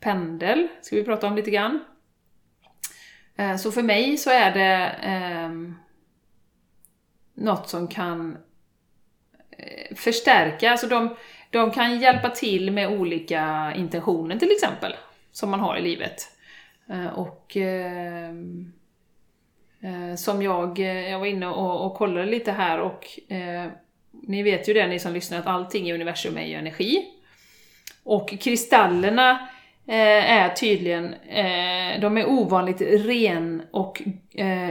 pendel ska vi prata om lite grann. Eh, så för mig så är det ehm, något som kan eh, förstärka, alltså de, de kan hjälpa till med olika intentioner till exempel, som man har i livet. Eh, och eh, eh, som jag, eh, jag var inne och, och kollade lite här och eh, ni vet ju det ni som lyssnar att allting i universum är ju energi. Och kristallerna eh, är tydligen, eh, de är ovanligt ren och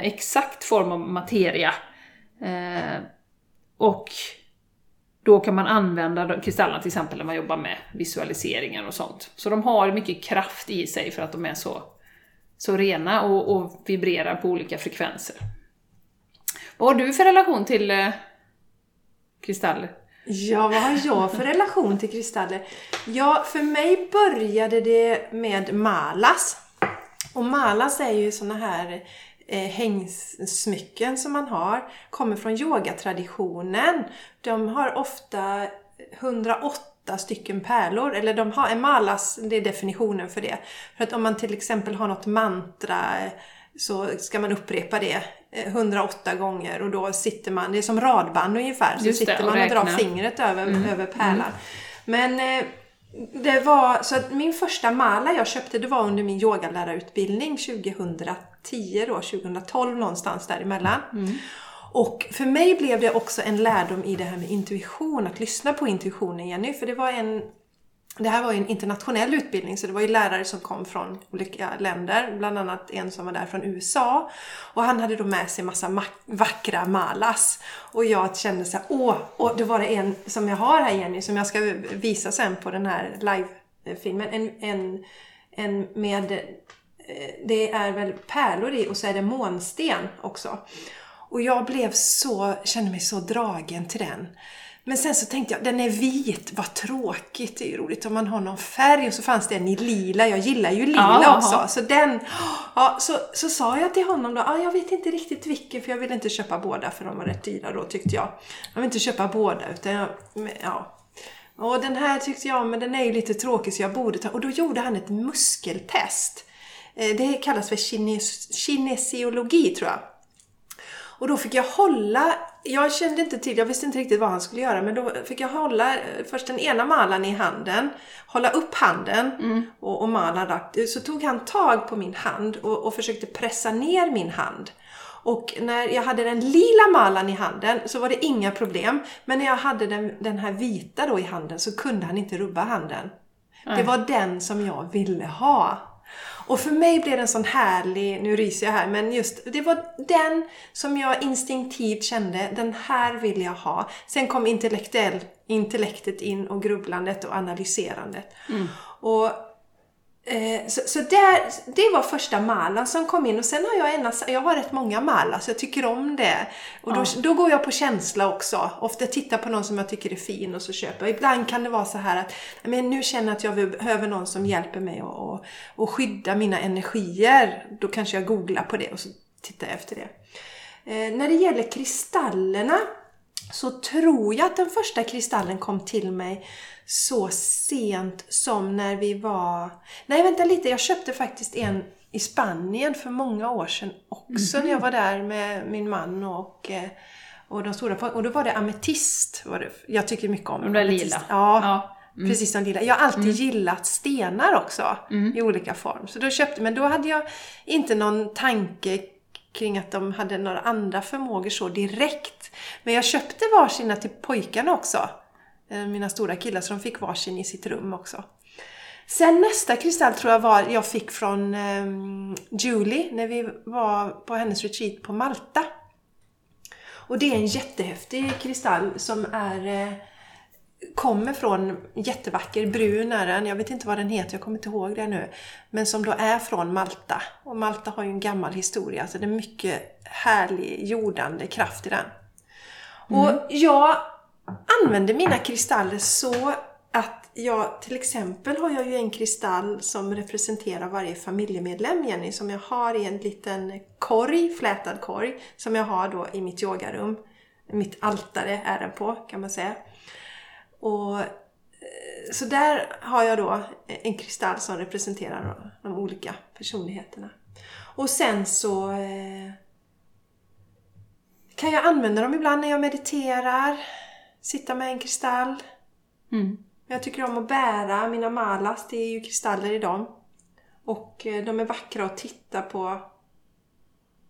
exakt form av materia. Eh, och då kan man använda kristallerna till exempel när man jobbar med visualiseringar och sånt. Så de har mycket kraft i sig för att de är så, så rena och, och vibrerar på olika frekvenser. Vad har du för relation till, eh, kristaller? Ja, vad har jag för relation till kristaller? Ja, för mig började det med malas. Och malas är ju såna här eh, hängsmycken som man har. Kommer från yogatraditionen. De har ofta 108 stycken pärlor, eller de har en malas, det är definitionen för det. För att om man till exempel har något mantra så ska man upprepa det 108 gånger och då sitter man, det är som radband ungefär, så Just det, sitter och man och drar fingret över, över pärlan. Men eh, det var, så min första mala jag köpte det var under min yogalärarutbildning 2010 då, 2012 någonstans däremellan. Och för mig blev det också en lärdom i det här med intuition, att lyssna på intuitionen Jenny, för det var en det här var ju en internationell utbildning så det var ju lärare som kom från olika länder, bland annat en som var där från USA. Och han hade då med sig massa vackra malas. Och jag kände så här, åh! Och då var det en som jag har här Jenny, som jag ska visa sen på den här live-filmen. En, en, en med, eh, det är väl pärlor i och så är det månsten också. Och jag blev så, kände mig så dragen till den. Men sen så tänkte jag, den är vit, vad tråkigt, det är ju roligt om man har någon färg. Och så fanns det en i lila, jag gillar ju lila Ja, också. Så den, ja, så, så sa jag till honom då, ah, jag vet inte riktigt vilken för jag ville inte köpa båda för de var rätt dyra då tyckte jag. Jag vill inte köpa båda utan jag, ja. Och den här tyckte jag, men den är ju lite tråkig så jag borde ta, och då gjorde han ett muskeltest. Eh, Det kallas för kines, kinesiologi tror jag. Och då fick jag hålla, jag kände inte till, jag visste inte riktigt vad han skulle göra, men då fick jag hålla eh, först den ena malan i handen, hålla upp handen och, och malan rakt. Så tog han tag på min hand och, och försökte pressa ner min hand. Och när jag hade den lila malan i handen så var det inga problem. Men när jag hade den, den här vita då i handen så kunde han inte rubba handen. Det var den som jag ville ha. Och för mig blev det en sån härlig, nu ryser jag här, men just det var den som jag instinktivt kände, den här vill jag ha. Sen kom intellektuell, intellektet in och grubblandet och analyserandet. Och Eh, så, så där, det var första malan som kom in och sen har jag en, jag har rätt många malar så jag tycker om det. Och då, då går jag på känsla också. Ofta tittar på någon som jag tycker är fin och så köper jag. Ibland kan det vara så här att men nu känner jag att jag behöver någon som hjälper mig att och, och skydda mina energier. Då kanske jag googlar på det och så tittar jag efter det. Eh, när det gäller kristallerna så tror jag att den första kristallen kom till mig så sent som när vi var... Nej, vänta lite. Jag köpte faktiskt en i Spanien för många år sedan också när jag var där med min man och, eh, och de stora. Och då var det ametist. Var det. Jag tycker mycket om De där ametist. lila. Ja, Ja. precis som lila. Jag har alltid gillat stenar också i olika form. Så då köpte, men då hade jag inte någon tanke kring att de hade några andra förmågor så direkt. Men jag köpte varsina till pojkarna också. Eh, mina stora killar, så de fick varsin i sitt rum också. Sen nästa kristall tror jag var jag fick från ehm, Julie när vi var på hennes retreat på Malta. Och det är en jättehäftig kristall som är eh, kommer från jättevacker brun är den. Jag vet inte vad den heter, jag kommer inte ihåg det nu. Men som då är från Malta. Och Malta har ju en gammal historia, så det är mycket härlig jordande kraft i den. Och jag använder mina kristaller så att jag, till exempel har jag ju en kristall som representerar varje familjemedlem, Jenny, som jag har i en liten korg, flätad korg, som jag har då i mitt yogarum. Mitt altare är den på, kan man säga. Och, eh, så där har jag då en kristall som representerar de olika personligheterna. Och sen så eh, kan jag använda dem ibland när jag mediterar. Sitta med en kristall. Mm. Jag tycker om att bära mina malas, det är ju kristaller i dem. Och eh, de är vackra att titta på.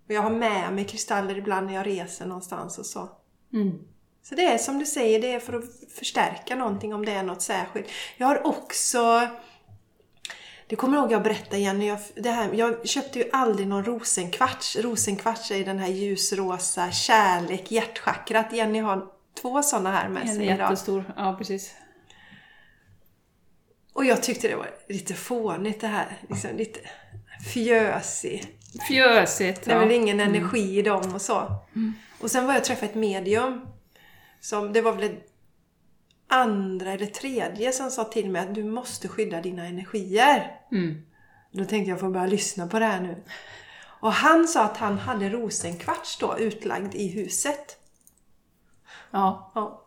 Och jag har med mig kristaller ibland när jag reser någonstans och så. Mm. Så det är som du säger, det är för att förstärka någonting om det är något särskilt. Jag har också... Det kommer jag ihåg jag berättade igen. Jag, det här, jag köpte ju aldrig någon rosenkvarts. Rosenkvarts är den här ljusrosa kärlek, hjärtchakrat. Jenny har två sådana här med En sig idag. jättestor, ja precis. Och jag tyckte det var lite fånigt det här. Liksom lite fjösigt. Fjösigt, Det är ja. väl ingen energi i dem och så. Och sen var jag och träffade ett medium Som, det var väl det andra eller tredje som sa till mig att du måste skydda dina energier. Mm. Då tänkte jag få börja lyssna på det här nu. Och han sa att han hade rosenkvarts då utlagd i huset. Ja. Ja.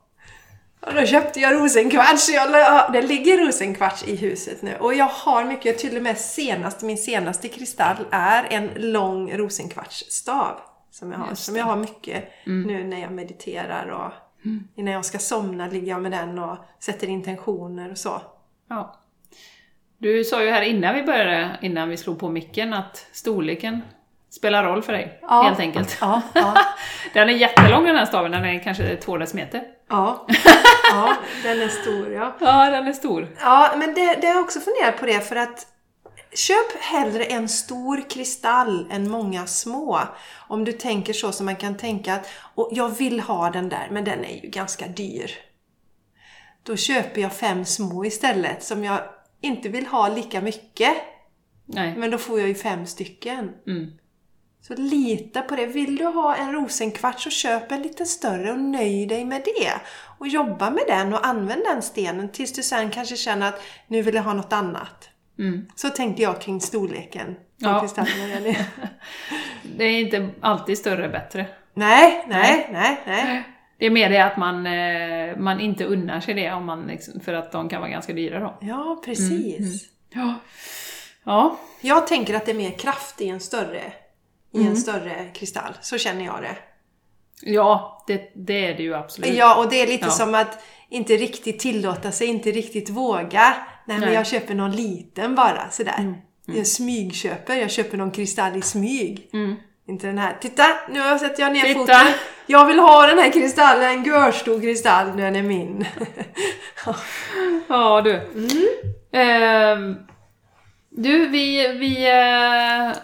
Och då köpte jag rosenkvarts. Jag, det ligger rosenkvarts i huset nu. Och jag har mycket, till och med senast, min senaste kristall är en lång rosenkvartsstav. Som jag har, som jag har mycket nu när jag mediterar och innan jag ska somna ligger jag med den och sätter intentioner och så. ja. Du sa ju här innan vi började, innan vi slog på micken, att storleken spelar roll för dig, Ja. helt enkelt. Ja, ja, Den är jättelång den här staven, den är kanske två decimeter. ja. ja den är stor ja. Ja, den är stor. Ja, men det, det har jag också funderat på det för att köp hellre en stor kristall än många små. Om du tänker så som man kan tänka att och jag vill ha den där, men den är ju ganska dyr. Då köper jag fem små istället som jag inte vill ha lika mycket. Nej. Men då får jag ju fem stycken. Mm. Så lita på det. Vill du ha en rosenkvart så köp en lite större och nöj dig med det. Och jobba med den och använd den stenen tills du sen kanske känner att nu vill jag ha något annat. Mm. Så tänkte jag kring storleken på Ja. kristallerna. Det är inte alltid större bättre. nej, nej, nej, nej. Det är mer det att man, eh, man inte unnar sig det om man, liksom, för att de kan vara ganska dyra då. Ja, precis. Ja. Ja. Jag tänker att det är mer kraft i en större, i Mm. en större kristall. Så känner jag det. Ja, det, det är det ju absolut. Ja, och det är lite Ja. som att inte riktigt tillåta sig, inte riktigt våga. Nej, men jag köper någon liten bara sådär. Jag smygköper, jag köper någon kristall i smyg. Mm. Inte den här. Titta, nu sätter jag ner Titta. foten. Jag vill ha den här kristallen, en görstor kristall, den är min. Ja du. Mm. Ehm, du, vi, vi eh,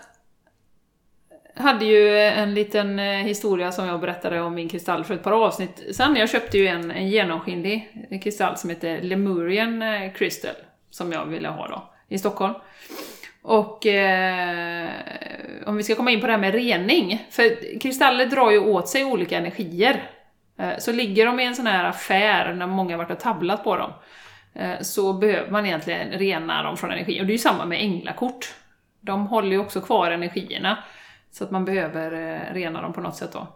hade ju en liten eh, historia som jag berättade om min kristall för ett par avsnitt sen. Jag köpte ju en, en genomskinlig kristall som heter Lemurian eh, Crystal, som jag ville ha då, i Stockholm. Och eh, om vi ska komma in på det här med rening, för kristaller drar ju åt sig olika energier. Eh, så ligger de i en sån här affär, när många har varit och tabblat på dem, eh, så behöver man egentligen rena dem från energi. Och det är ju samma med änglakort. De håller ju också kvar energierna, så att man behöver eh, rena dem på något sätt då.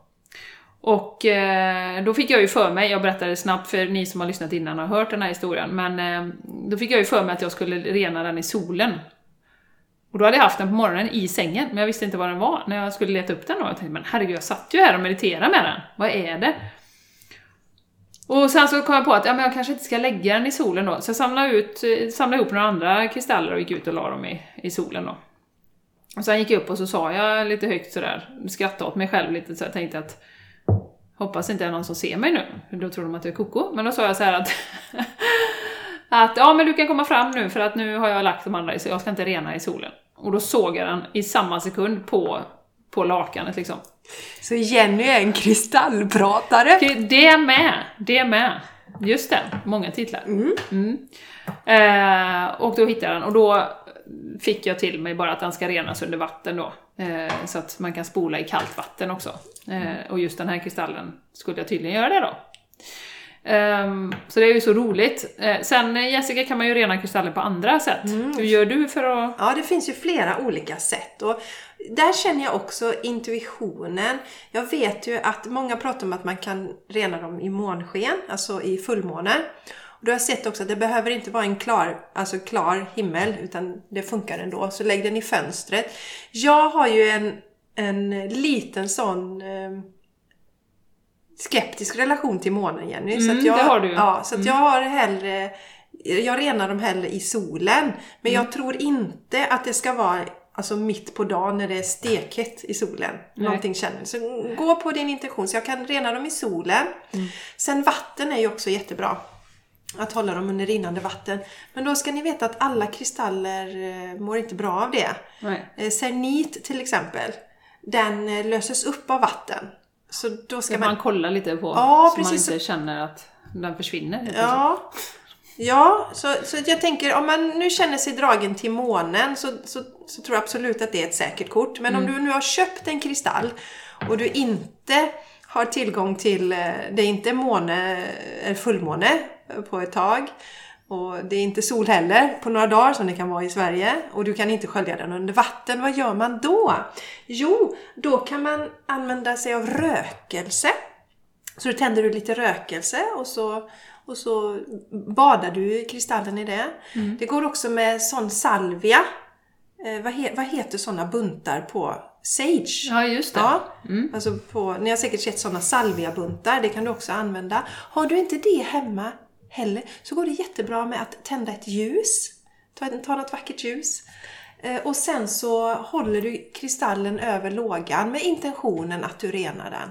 Och eh, då fick jag ju för mig, jag berättar det snabbt för ni som har lyssnat innan och hört den här historien, men eh, då fick jag ju för mig att jag skulle rena den i solen. Och då hade jag haft den på morgonen i sängen, men jag visste inte var den var när jag skulle leta upp den då. Jag tänkte, men herregud, jag satt ju här och mediterade med den. Vad är det? Och sen så kom jag på att ja, men jag kanske inte ska lägga den i solen då, så jag samlade, ut, eh, samlade ihop några andra kristaller och gick ut och la dem i, i solen då. Och sen gick jag upp och så sa jag lite högt sådär, skrattade åt mig själv lite så jag tänkte att hoppas inte det är någon som ser mig nu, då tror de att jag är koko. Men då sa jag så här att att ja men du kan komma fram nu för att nu har jag lagt de andra i så jag ska inte rena i solen. Och då såg jag den i samma sekund på, på lakanet liksom. Så Jenny är en kristallpratare. Det med, det med. Just det, många titlar. Mm. Eh, och då hittade jag den och då fick jag till mig bara att den ska renas under vatten då. Eh, så att man kan spola i kallt vatten också. Eh, och just den här kristallen skulle jag tydligen göra det då. Ehm, så det är ju så roligt. Eh, sen eh, Jessica kan man ju rena kristaller på andra sätt. Hur gör du för att... Ja, det finns ju flera olika sätt. Och där känner jag också intuitionen. Jag vet ju att många pratar om att man kan rena dem i månsken, alltså i fullmåne. Då har sett också att det behöver inte vara en klar, alltså klar himmel, utan det funkar ändå. Så lägg den i fönstret. Jag har ju en, en liten sån eh, skeptisk relation till månen, Jenny. så Mm, att jag, det har du. Ja, så att jag har hellre jag renar dem hellre i solen. Men jag tror inte att det ska vara alltså mitt på dagen när det är stekhett i solen. Någonting känner. Så gå på din intention. Så jag kan rena dem i solen. Sen vatten är ju också jättebra. Att hålla dem under rinnande vatten. Men då ska ni veta att alla kristaller eh, mår inte bra av det. Nej. Eh, Cernit till exempel. Den eh, löses upp av vatten. Så då ska man man kolla lite på Ja, så precis. man inte känner att den försvinner. Ja, ja så, så jag tänker om man nu känner sig dragen till månen så, så, så tror jag absolut att det är ett säkert kort. Men om du nu har köpt en kristall och du inte har tillgång till, eh, det är inte måne, eller fullmåne på ett tag. Och det är inte sol heller på några dagar som det kan vara i Sverige. Och du kan inte skölja den under vatten. Vad gör man då? Jo, då kan man använda sig av rökelse. Så då tänder du lite rökelse och så, och så badar du kristallen i det. Mm. Det går också med sån salvia. Eh, vad, he, vad heter såna buntar på? Sage? Ja, just det. Ja, Mm. alltså på, ni har säkert sett sådana salviabuntar, det kan du också använda. Har du inte det hemma heller så går det jättebra med att tända ett ljus. Ta, ta något vackert ljus. Eh, och sen så håller du kristallen över lågan med intentionen att du renar den.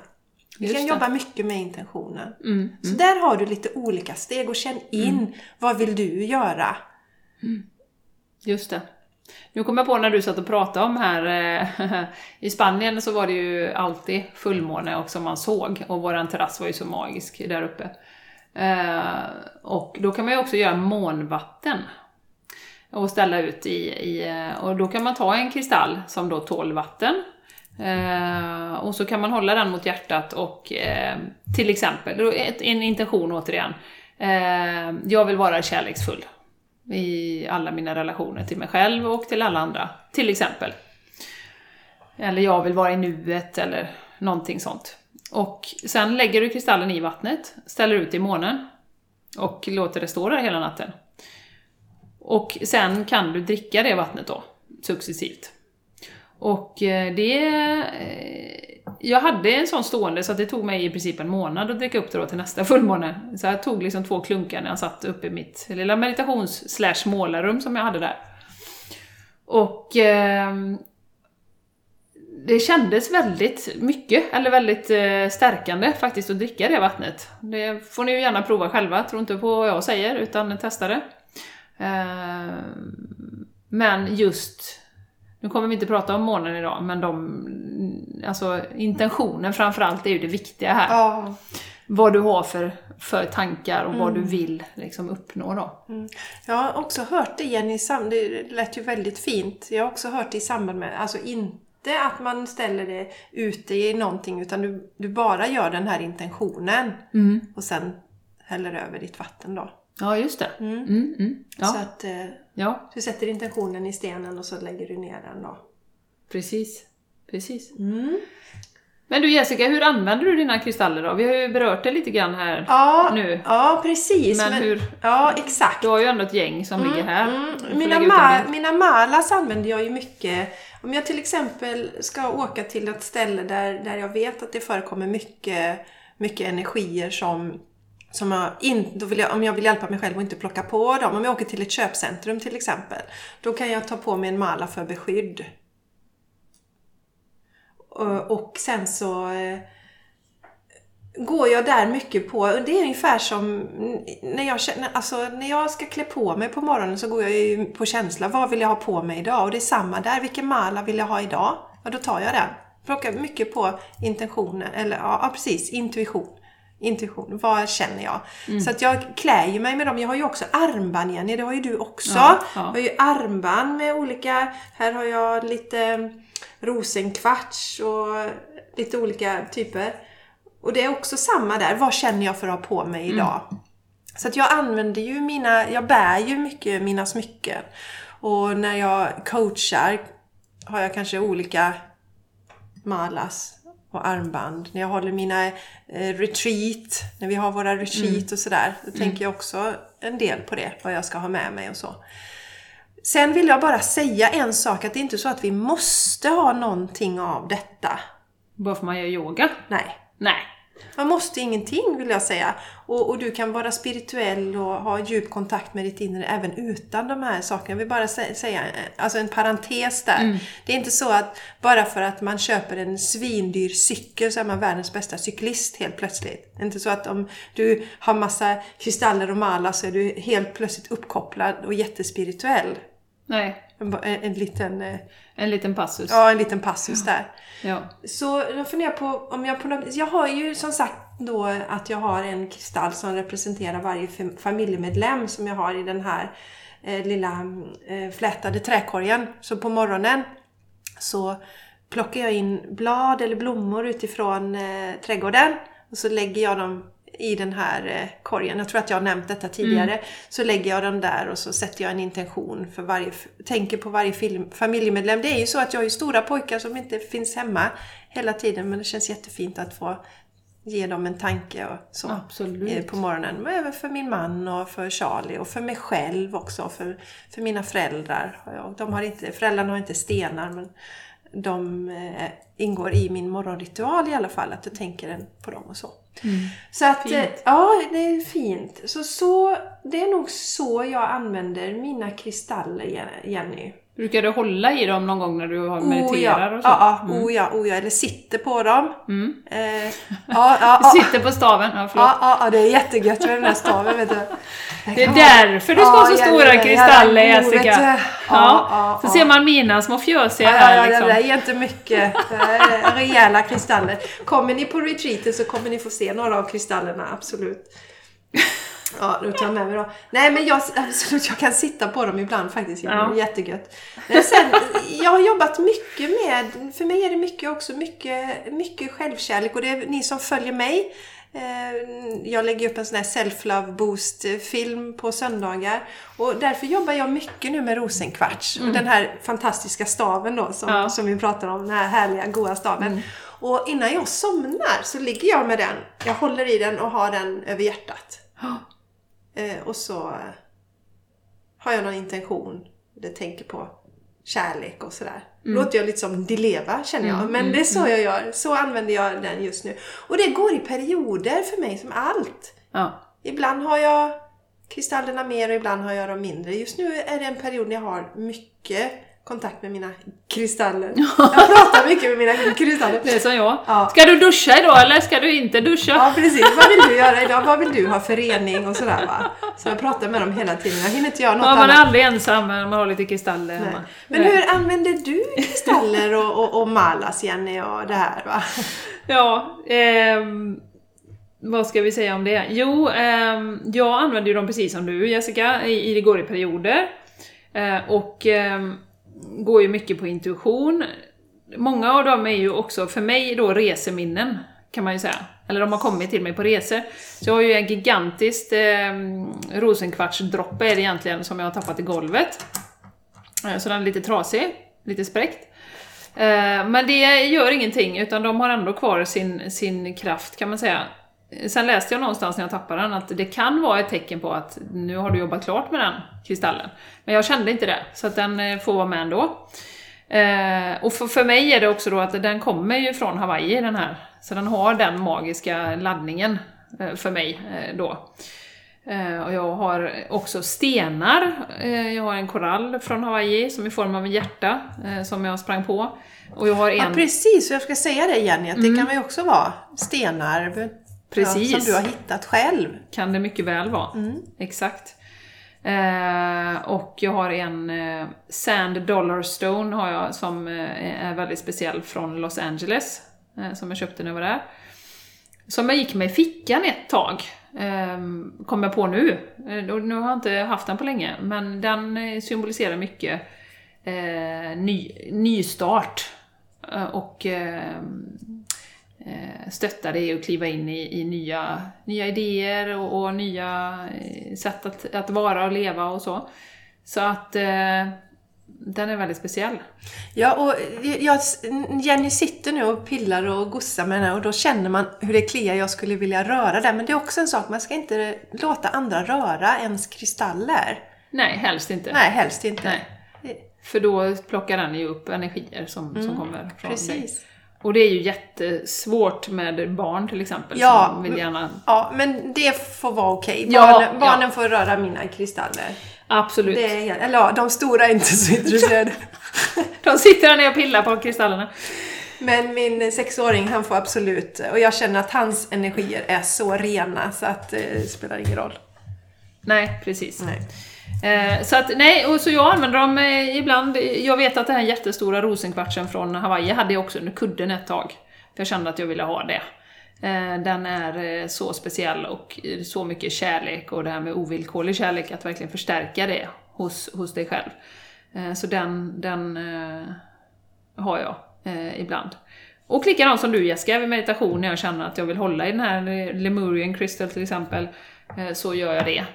Du kan jobba mycket med intentionen. Mm. Så där har du lite olika steg och känn in vad vill du göra? Just det. Nu kom jag på när du satt och pratade om här, eh, i Spanien så var det ju alltid fullmåne och som man såg och våran terrass var ju så magisk där uppe. Eh, och då kan man ju också göra månvatten och ställa ut i, i eh, och då kan man ta en kristall som då tål vatten Eh, och så kan man hålla den mot hjärtat och eh, till exempel, en intention återigen. Eh, jag vill vara kärleksfull i alla mina relationer till mig själv och till alla andra, till exempel. Eller jag vill vara i nuet eller någonting sånt. Och sen lägger du kristallen i vattnet, ställer ut i månen och låter det stå där hela natten. Och sen kan du dricka det vattnet då, successivt. Och eh, det... Eh, jag hade en sån stående så att det tog mig i princip en månad att dricka upp det då till nästa fullmåne. Så jag tog liksom två klunkar när jag satt uppe i mitt lilla meditations slash målarrum som jag hade där. Och... Ehm, det kändes väldigt mycket, eller väldigt eh, stärkande faktiskt att dricka det vattnet. Det får ni ju gärna prova själva, tro inte på vad jag säger, utan testa det. Eh, men just, nu kommer vi inte prata om månen idag, men de, alltså intentionen framförallt är ju det viktiga här. Ja. Vad du har för, för tankar och vad du vill liksom uppnå då. Jag har också hört det Jenny, det lät ju väldigt fint. Jag har också hört det i samband med, alltså inte att man ställer det ute i någonting utan du, du bara gör den här intentionen och sen häller över ditt vatten då. Ja, just det. Mm, mm. Så Ja, att eh, ja, du sätter intentionen i stenen och så lägger du ner den då. precis. Precis. Men du Jessica, hur använder du dina kristaller då? Vi har ju berört det lite grann här Ja, nu. ja precis. Men hur- Ja, exakt. Du har ju ändå ett gäng som ligger här. Mm, mina, ma- mina malas använder jag ju mycket. Om jag till exempel ska åka till ett ställe där, där jag vet att det förekommer mycket, mycket energier som, som jag in, då vill jag, om jag vill hjälpa mig själv och inte plocka på dem. Om jag åker till ett köpcentrum till exempel. Då kan jag ta på mig en mala för beskydd. Och, och sen så eh, går jag där mycket på, det är ungefär som när jag, känner, alltså, när jag ska klä på mig på morgonen så går jag ju på känsla. Vad vill jag ha på mig idag? Och det är samma där. Vilken mala vill jag ha idag? Ja, då tar jag den. Plockar mycket på intentionen, eller ja, precis, intuition. Intuition, vad känner jag? Så att jag klär ju mig med dem. Jag har ju också armband Jenny, det har ju du också. Ja, ja. Jag har ju armband med olika, här har jag lite rosenkvarts och lite olika typer. Och det är också samma där, vad känner jag för att ha på mig idag? Så att jag använder ju mina, jag bär ju mycket mina smycken. Och när jag coachar har jag kanske olika malas och armband. När jag håller mina eh, retreat, när vi har våra retreat och sådär. Då tänker jag också en del på det, vad jag ska ha med mig och så. Sen vill jag bara säga en sak, att det är inte så att vi måste ha någonting av detta. Bara för man gör yoga? Nej. Nej. Man måste ingenting vill jag säga. Och, och du kan vara spirituell och ha djup kontakt med ditt inre även utan de här sakerna. Jag vill bara sä- säga alltså en parentes där. Det är inte så att bara för att man köper en svindyr cykel så är man världens bästa cyklist helt plötsligt. Det är inte så att om du har massa kristaller och malas så är du helt plötsligt uppkopplad och jättespirituell. Nej. En, en, en liten... eh, En liten passus. Ja, en liten passus där. Ja. Så jag funderar på om jag på något Jag har ju som sagt då att jag har en kristall som representerar varje fam- familjemedlem som jag har i den här eh, lilla eh, flätade träkorgen. Så på morgonen så plockar jag in blad eller blommor utifrån eh, trädgården och så lägger jag dem i den här eh, korgen. Jag tror att jag har nämnt detta tidigare. Mm. Så lägger jag dem där och så sätter jag en intention för varje, tänker på varje film, familjemedlem. Det är ju så att jag har ju stora pojkar som inte finns hemma hela tiden men det känns jättefint att få ge dem en tanke och så Absolut. eh, på morgonen. Men även för min man och för Charlie och för mig själv också. För, för mina föräldrar. De har inte, föräldrarna har inte stenar men de eh, ingår i min morgonritual i alla fall. Att jag tänker på dem och så. Så att, Mm. eh, Fint. ja det är fint. Så, så det är nog så jag använder mina kristaller Je- Jenny. Brukar du hålla i dem någon gång när du har Oh mediterar ja, och så? ja, ja, oh ja, oh ja, eller sitter på dem. Mm. Eh, ja, ja. Sitter på staven, ja förlåt. Ja, ja, det är jättegött med den här staven vet du. Det är därför du ska ha så stora kristaller Jessica. Ja, så ser man mina små fjösiga Ja, här ja, det liksom. där är inte mycket. Det är rejäla kristaller. Kommer ni på retreaten så kommer ni få se några av kristallerna, absolut. Ja, då tar jag med mig då. Nej men jag, absolut, jag kan sitta på dem ibland faktiskt. Det är Ja. jättegött. Men sen, jag har jobbat mycket med, för mig är det mycket också mycket, mycket självkärlek och det är ni som följer mig. Eh, Jag lägger upp en sån här self-love boost film på söndagar. Och därför jobbar jag mycket nu med rosenkvarts. Och den här fantastiska staven då som, Ja. som vi pratar om. Den här härliga, goda staven. Och innan jag somnar så ligger jag med den. Jag håller i den och har den över hjärtat. Eh, och så har jag någon intention. Det tänker på kärlek och sådär. Låter jag lite som Dileva känner jag. Men det är så jag gör. Så använder jag den just nu. Och det går i perioder för mig som allt. Ja. Ibland har jag kristallerna mer och ibland har jag dem mindre. Just nu är det en period när jag har mycket kontakt med mina kristaller. Jag pratar mycket med mina kristaller. Det är som jag. Ja. Ska du duscha idag eller ska du inte duscha? Ja precis, vad vill du göra idag? Vad vill du ha för rening och sådär va? Så jag pratar med dem hela tiden. Jag hinner inte göra något Ja, man är annat. aldrig ensam när man har lite kristaller Nej. hemma. Men Nej. hur använder du kristaller och, och, och malas Jenny och det här va? Ja, ehm, vad ska vi säga om det? Jo, ehm, jag använder ju dem precis som du Jessica, i, i det går i perioder. Eh, och ehm, går ju mycket på intuition. Många av dem är ju också, för mig då, reseminnen, kan man ju säga. Eller de har kommit till mig på resor. Så jag har ju en gigantisk eh, rosenkvartsdroppe är det egentligen, som jag har tappat i golvet. Eh, så den är lite trasig, lite spräckt. Eh, Men det gör ingenting, utan de har ändå kvar sin, sin kraft kan man säga. Sen läste jag någonstans när jag tappade den att det kan vara ett tecken på att nu har du jobbat klart med den kristallen. Men jag kände inte det, så att den eh, får vara med ändå. Eh, och för, för mig är det också då att den kommer ju från Hawaii den här, så den har den magiska laddningen eh, för mig eh, då. Eh, och jag har också stenar. Eh, jag har en korall från Hawaii som i form av en hjärta som jag sprang på. Och jag har Ja en... precis, jag ska säga det Jenny, att det kan väl också vara stenar Precis. Ja, som du har hittat själv. Kan det mycket väl vara. Exakt. Eh, och jag har en eh, Sand Dollar Stone har jag som eh, är väldigt speciell från Los Angeles. Eh, som jag köpte när jag var där. Som jag gick med i fickan ett tag. Eh, kom jag på nu. Eh, och nu har jag inte haft den på länge. Men den eh, symboliserar mycket eh, ny, nystart. Eh, och eh, eh, stötta dig och kliva in i, i nya, nya idéer och, och nya eh, sätt att, att vara och leva och så. Så att eh, den är väldigt speciell. Ja, och jag, Jenny sitter nu och pillar och gossar med den här och då känner man hur det kliar. Jag skulle vilja röra den. Men det är också en sak, man ska inte låta andra röra ens kristaller. Nej, helst inte. Nej, helst inte. Nej. För då plockar den ju upp energier som, som kommer från dig. Och det är ju jättesvårt med barn till exempel, Ja, som vill gärna... Ja, men det får vara okej. Ja, Barnen, ja. barnen får röra mina kristaller. Absolut. Det är, eller ja, de stora är inte så intresserade. De sitter där nere och pillar på kristallerna. Men min sexåring, han får absolut... Och jag känner att hans energier är så rena så att eh, det spelar ingen roll. Nej, precis. Nej. Eh, så att, nej, och så jag använder dem eh, ibland. Jag vet att den här jättestora rosenkvartsen från Hawaii hade jag också under kudden ett tag. För jag kände att jag ville ha det. Eh, den är eh, så speciell och eh, så mycket kärlek och det här med ovillkorlig kärlek, att verkligen förstärka det hos, hos dig själv. Eh, så den, den eh, har jag eh, ibland. Och likadant som du Jessica, vid meditation när jag känner att jag vill hålla i den här Lemurian Crystal till exempel, eh, så gör jag det.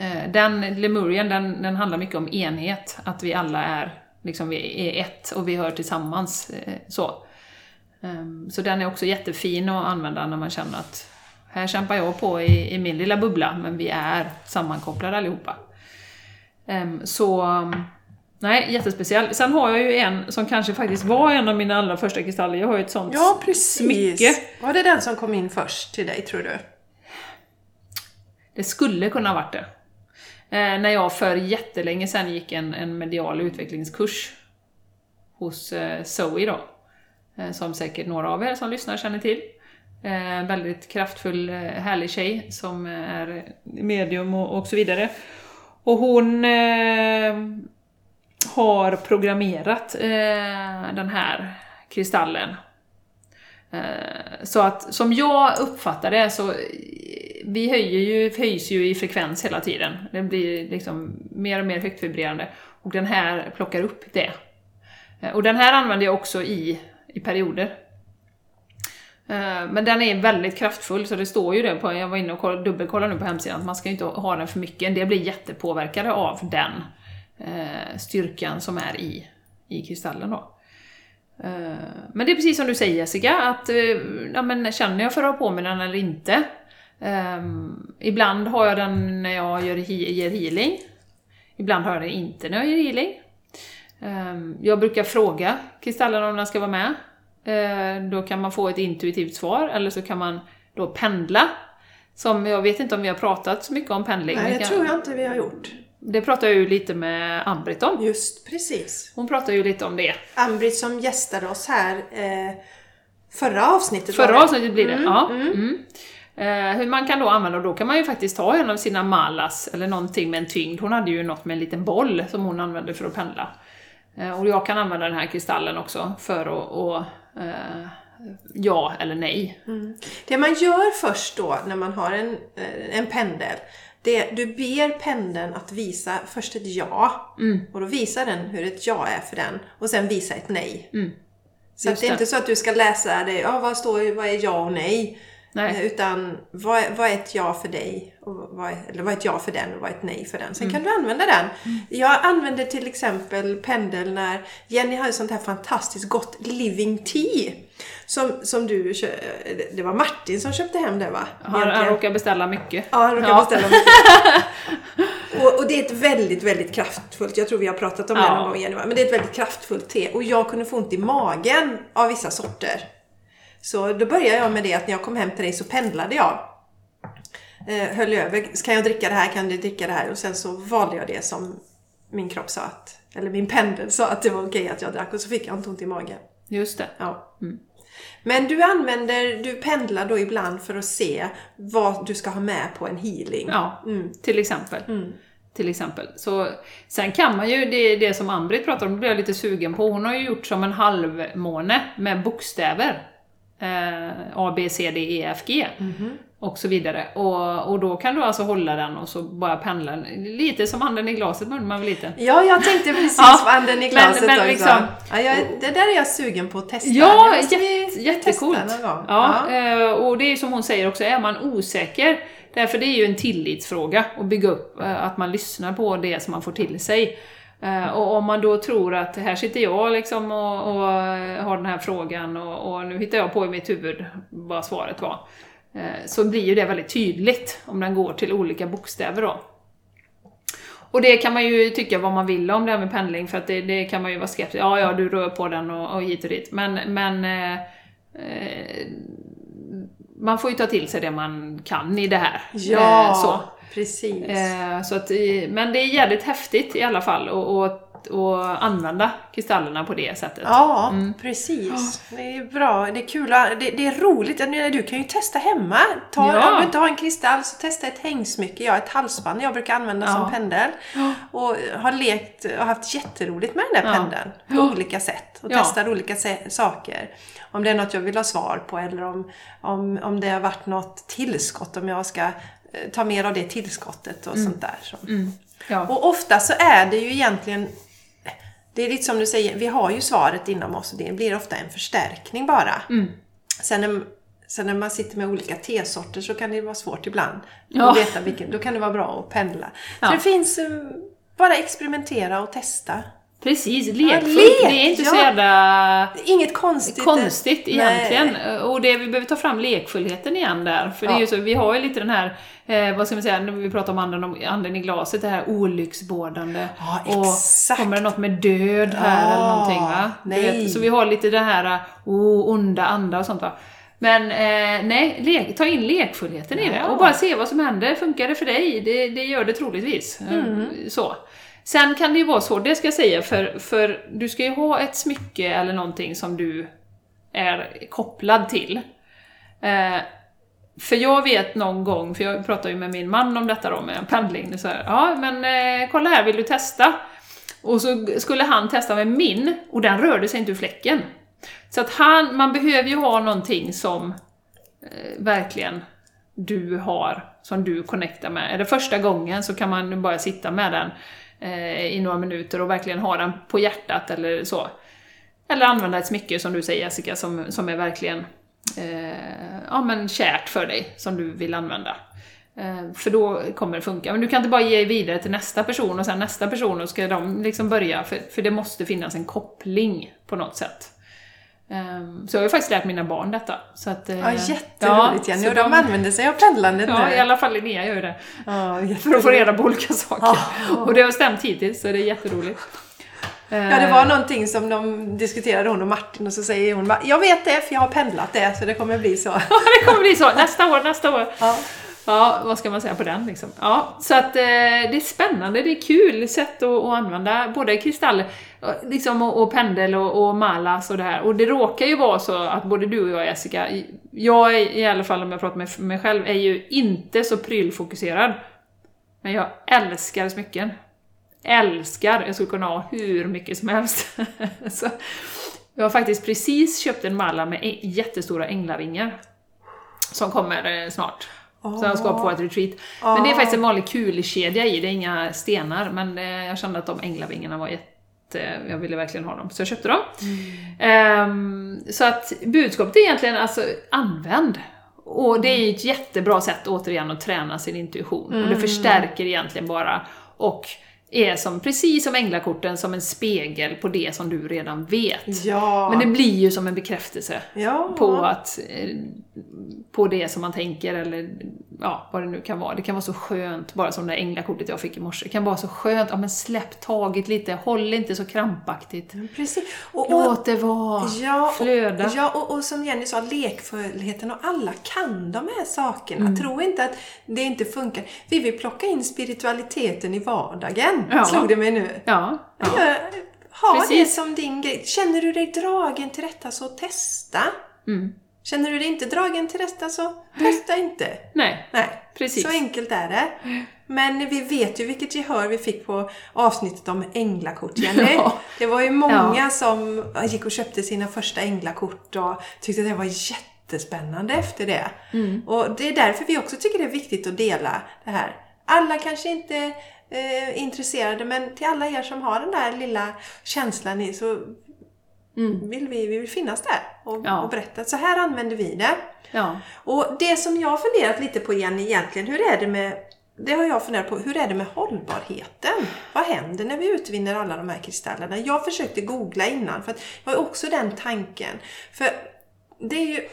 Eh, den Lemurian, den, den handlar mycket om enhet, att vi alla är, liksom vi är ett och vi hör tillsammans. Eh, så. Ehm, så den är också jättefin att använda när man känner att här kämpar jag på i, i min lilla bubbla, men vi är sammankopplade allihopa. Ehm, så Nej, jättespeciell. Sen har jag ju en som kanske faktiskt var en av mina allra första kristaller. Jag har ju ett sånt Ja, precis. smycke. Var det den som kom in först till dig, tror du? Det skulle kunna ha varit det. Eh, när jag för jättelänge sedan gick en, en medial utvecklingskurs hos eh, Zoe då. Eh, som säkert några av er som lyssnar känner till. Eh, väldigt kraftfull, eh, härlig tjej som eh, är medium och, och så vidare. Och hon eh, har programmerat eh, den här kristallen. Eh, så att som jag uppfattar det så vi höjer ju, höjs ju i frekvens hela tiden. Det blir liksom mer och mer högt vibrerande. Och den här plockar upp det. Eh, och den här använder jag också i, i perioder. Eh, men den är väldigt kraftfull, så det står ju det på, jag var inne och dubbelkollade nu på hemsidan, att man ska inte ha den för mycket. En del blir jättepåverkade av den eh, styrkan som är i, i kristallen då. Eh, Men det är precis som du säger Jessica, att eh, ja, men känner jag för att ha på mig den eller inte? Ehm, ibland har jag den när jag gör, ger healing. Ibland har jag den inte när jag ger healing. Ehm, Jag brukar fråga kristallen om den ska vara med. Eh, Då kan man få ett intuitivt svar, eller så kan man då pendla. Som, jag vet inte om vi har pratat så mycket om pendling. Nej, det kan- tror jag inte vi har gjort. det pratar jag ju lite med Ambrit om. Just precis. Hon pratar ju lite om det. Ambrit som gästade oss här eh, förra avsnittet Förra avsnittet blir det, ja. Mm. Eh, hur man kan då använda, och då kan man ju faktiskt ta en av sina malas, eller någonting med en tyngd. Hon hade ju något med en liten boll som hon använde för att pendla. Eh, och jag kan använda den här kristallen också för att, och, eh, ja eller nej. Det man gör först då när man har en, eh, en pendel, det du ber pendeln att visa först ett ja. Mm. Och då visar den hur ett ja är för den. Och sen visa ett nej. Så att Mm. Just det är det. inte så att du ska läsa det, ja, vad står vad är ja och nej? Nej. Eh, Utan vad, är- vad är ett ja för dig? Och vad eller vad är ett ja för den och vad är ett nej för den? Sen Mm. kan du använda den. Jag använder till exempel pendel när Jenny hade sånt här fantastiskt gott living tea. Som, som du Det var Martin som köpte hem det va? Han, han råkar beställa mycket. Ja, han råkar Ja. beställa mycket. och, och det är ett väldigt, väldigt kraftfullt, jag tror vi har pratat om det Ja. någon gång Jenny, men det är ett väldigt kraftfullt te. Och jag kunde få ont i magen av vissa sorter. Så då började jag med det att när jag kom hem till dig så pendlade jag. Eh, höll över, kan jag dricka det här, kan du dricka det här? Och sen så valde jag det som min kropp sa att, eller min pendel sa att det var okej att jag drack och så fick jag inte ont i magen. Just det. Ja. Men du använder, du pendlar då ibland för att se vad du ska ha med på en healing. Ja, Mm. till exempel. Till exempel. Så, sen kan man ju, det, det som Ambrit pratar om, det blir jag lite sugen på. Hon har ju gjort som en halvmåne med bokstäver. Eh, A, B, C, D, E, F, G. Och så vidare. Och, och då kan du alltså hålla den och så bara pendla. den. Lite som handen i glaset när man var liten. Ja, jag tänkte precis Ja, på anden i glaset men också. liksom- ja, jag, det där är jag sugen på att testa. Ja, jätte, jättecoolt! gång. Ja, eh, och det är som hon säger också, är man osäker, därför det är ju en tillitsfråga att bygga upp, eh, att man lyssnar på det som man får till sig. Eh, Och om man då tror att här sitter jag liksom och, och har den här frågan och, och nu hittar jag på i mitt huvud vad svaret var. eh, Så blir ju det väldigt tydligt om den går till olika bokstäver då. Och det kan man ju tycka vad man vill om det här med pendling, för att det, det kan man ju vara skeptisk Ja, ja, du rör på den och, och hit och dit. Men, men eh, eh, man får ju ta till sig det man kan i det här. Ja, Eh, så. Precis. Eh, så att, eh, men det är jävligt häftigt i alla fall att att- att använda kristallerna på det sättet. Ja, Mm. precis. Det är bra. Det är kul. Det, det är roligt. Du kan ju testa hemma. Ta, Ja. Om du inte har en kristall så testa ett hängsmycke. Jag ett halsband jag brukar använda Ja. som pendel. Och har lekt och haft jätteroligt med den där Ja. pendeln. På olika sätt. Och Ja. testar olika saker. Om det är något jag vill ha svar på eller om, om, om det har varit något tillskott. Om jag ska ta mer av det tillskottet och sånt där. Så. Ja. Och ofta så är det ju egentligen Det är lite som du säger, vi har ju svaret inom oss och det blir ofta en förstärkning bara. Mm. Sen, när, sen när man sitter med olika tesorter så kan det vara svårt ibland Ja. att veta vilken. Då kan det vara bra att pendla. Ja. Så det finns, eh, bara experimentera och testa. Precis, lekfullt. lek, det är inte så ja. jävla Inget konstigt. konstigt egentligen. Nej. Och det, vi behöver ta fram lekfullheten igen där. För det är Ja. ju så, vi har ju lite den här, eh, vad ska man säga, när vi pratar om anden, om anden i glaset, det här olycksbådande. Ja, och kommer det något med död här Ja, eller någonting va? Vet, så vi har lite det här, oh, onda andar och sånt va. Men eh, nej, lek, ta in lekfullheten i det Ja. och bara se vad som händer. Funkar det för dig? Det, det gör det troligtvis. Mm. Så. Sen kan det ju vara så, det ska jag säga, för, för du ska ju ha ett smycke eller någonting som du är kopplad till. Eh, för jag vet någon gång, för jag pratade ju med min man om detta då med pendling, så här, ja men eh, kolla här, vill du testa? Och så skulle han testa med min, och den rörde sig inte ur fläcken. Så att han, man behöver ju ha någonting som eh, verkligen du har, som du connectar med. Är det första gången så kan man ju bara sitta med den eh, Eh, i några minuter och verkligen ha den på hjärtat eller så. Eller använda ett smycke som du säger Jessica, som, som är verkligen eh, ja, men kärt för dig, som du vill använda. Eh, för då kommer det funka. Men du kan inte bara ge vidare till nästa person och sen nästa person och ska de liksom börja, för, för det måste finnas en koppling på något sätt. Eh, så jag har faktiskt lärt mina barn detta. Så att, eh, Ja, jätteroligt Jenny. så Och de, använder sig av pendlandet Ja, nu. i alla fall Linnea gör det. Ja, För att få reda på olika saker. Ja. Och det har stämt hittills, så det är jätteroligt. Ja, det var någonting som de diskuterade hon och Martin och så säger hon jag vet det för jag har pendlat det så det kommer bli så. det kommer bli så, nästa år, nästa år. Ja. Ja, vad ska man säga på den liksom? Ja, så att eh, det är spännande, det är kul sätt att, att använda både kristall eh, liksom, och, och pendel och, och malas och det här. Och det råkar ju vara så att både du och jag Jessica, jag är, i alla fall om jag pratar med mig själv, är ju inte så prylfokuserad. Men jag älskar smycken. Älskar! Jag skulle kunna ha hur mycket som helst. så, jag har faktiskt precis köpt en malla med jättestora änglavingar. Som kommer eh, snart. Så jag ska ha på ett retreat. Men det är faktiskt en vanlig kulkedja i, det är inga stenar. Men eh, jag kände att de änglavingarna var jätte... Jag ville verkligen ha dem, så jag köpte dem. Ehm, så att budskapet är egentligen alltså, använd. Och det är ju ett jättebra sätt återigen att träna sin intuition. Och det förstärker egentligen bara. Och är som, precis som änglakorten, som en spegel på det som du redan vet. Ja. Men det blir ju som en bekräftelse ja. på, att, eh, på det som man tänker eller ja, vad det nu kan vara. Det kan vara så skönt, bara som det änglakortet jag fick i morse. Det kan vara så skönt, ja men släpp taget lite, håll inte så krampaktigt. Precis. Och, och, Låt det vara, ja, och, flöda. ja och, och som Jenny sa, lekfullheten och alla kan de här sakerna. Mm. Tro inte att det inte funkar. Vi vill plocka in spiritualiteten i vardagen, Ja. slog det mig nu. Ja, ja. Ja, Ha det Precis. som din grej. Känner du dig dragen till detta så testa. Mm. Känner du dig inte dragen till detta så testa inte. Nej, Nej, Precis. så enkelt är det. Men vi vet ju vilket gehör vi fick på avsnittet om änglakort, Jenny. Ja. Det var ju många som gick och köpte sina första änglakort och tyckte det var jättespännande efter det. Mm. Och det är därför vi också tycker det är viktigt att dela det här. Alla kanske inte eh, intresserade, men till alla er som har den där lilla känslan i så vill vi, vi vill finnas där och, Mm. Ja. och berätta att så här använder vi det. ja. Och det som jag har funderat lite på igen egentligen, hur är det med det har jag funderat på, hur är det med hållbarheten? Vad händer när vi utvinner alla de här kristallerna? Jag försökte googla innan, för att jag har också den tanken. För det är ju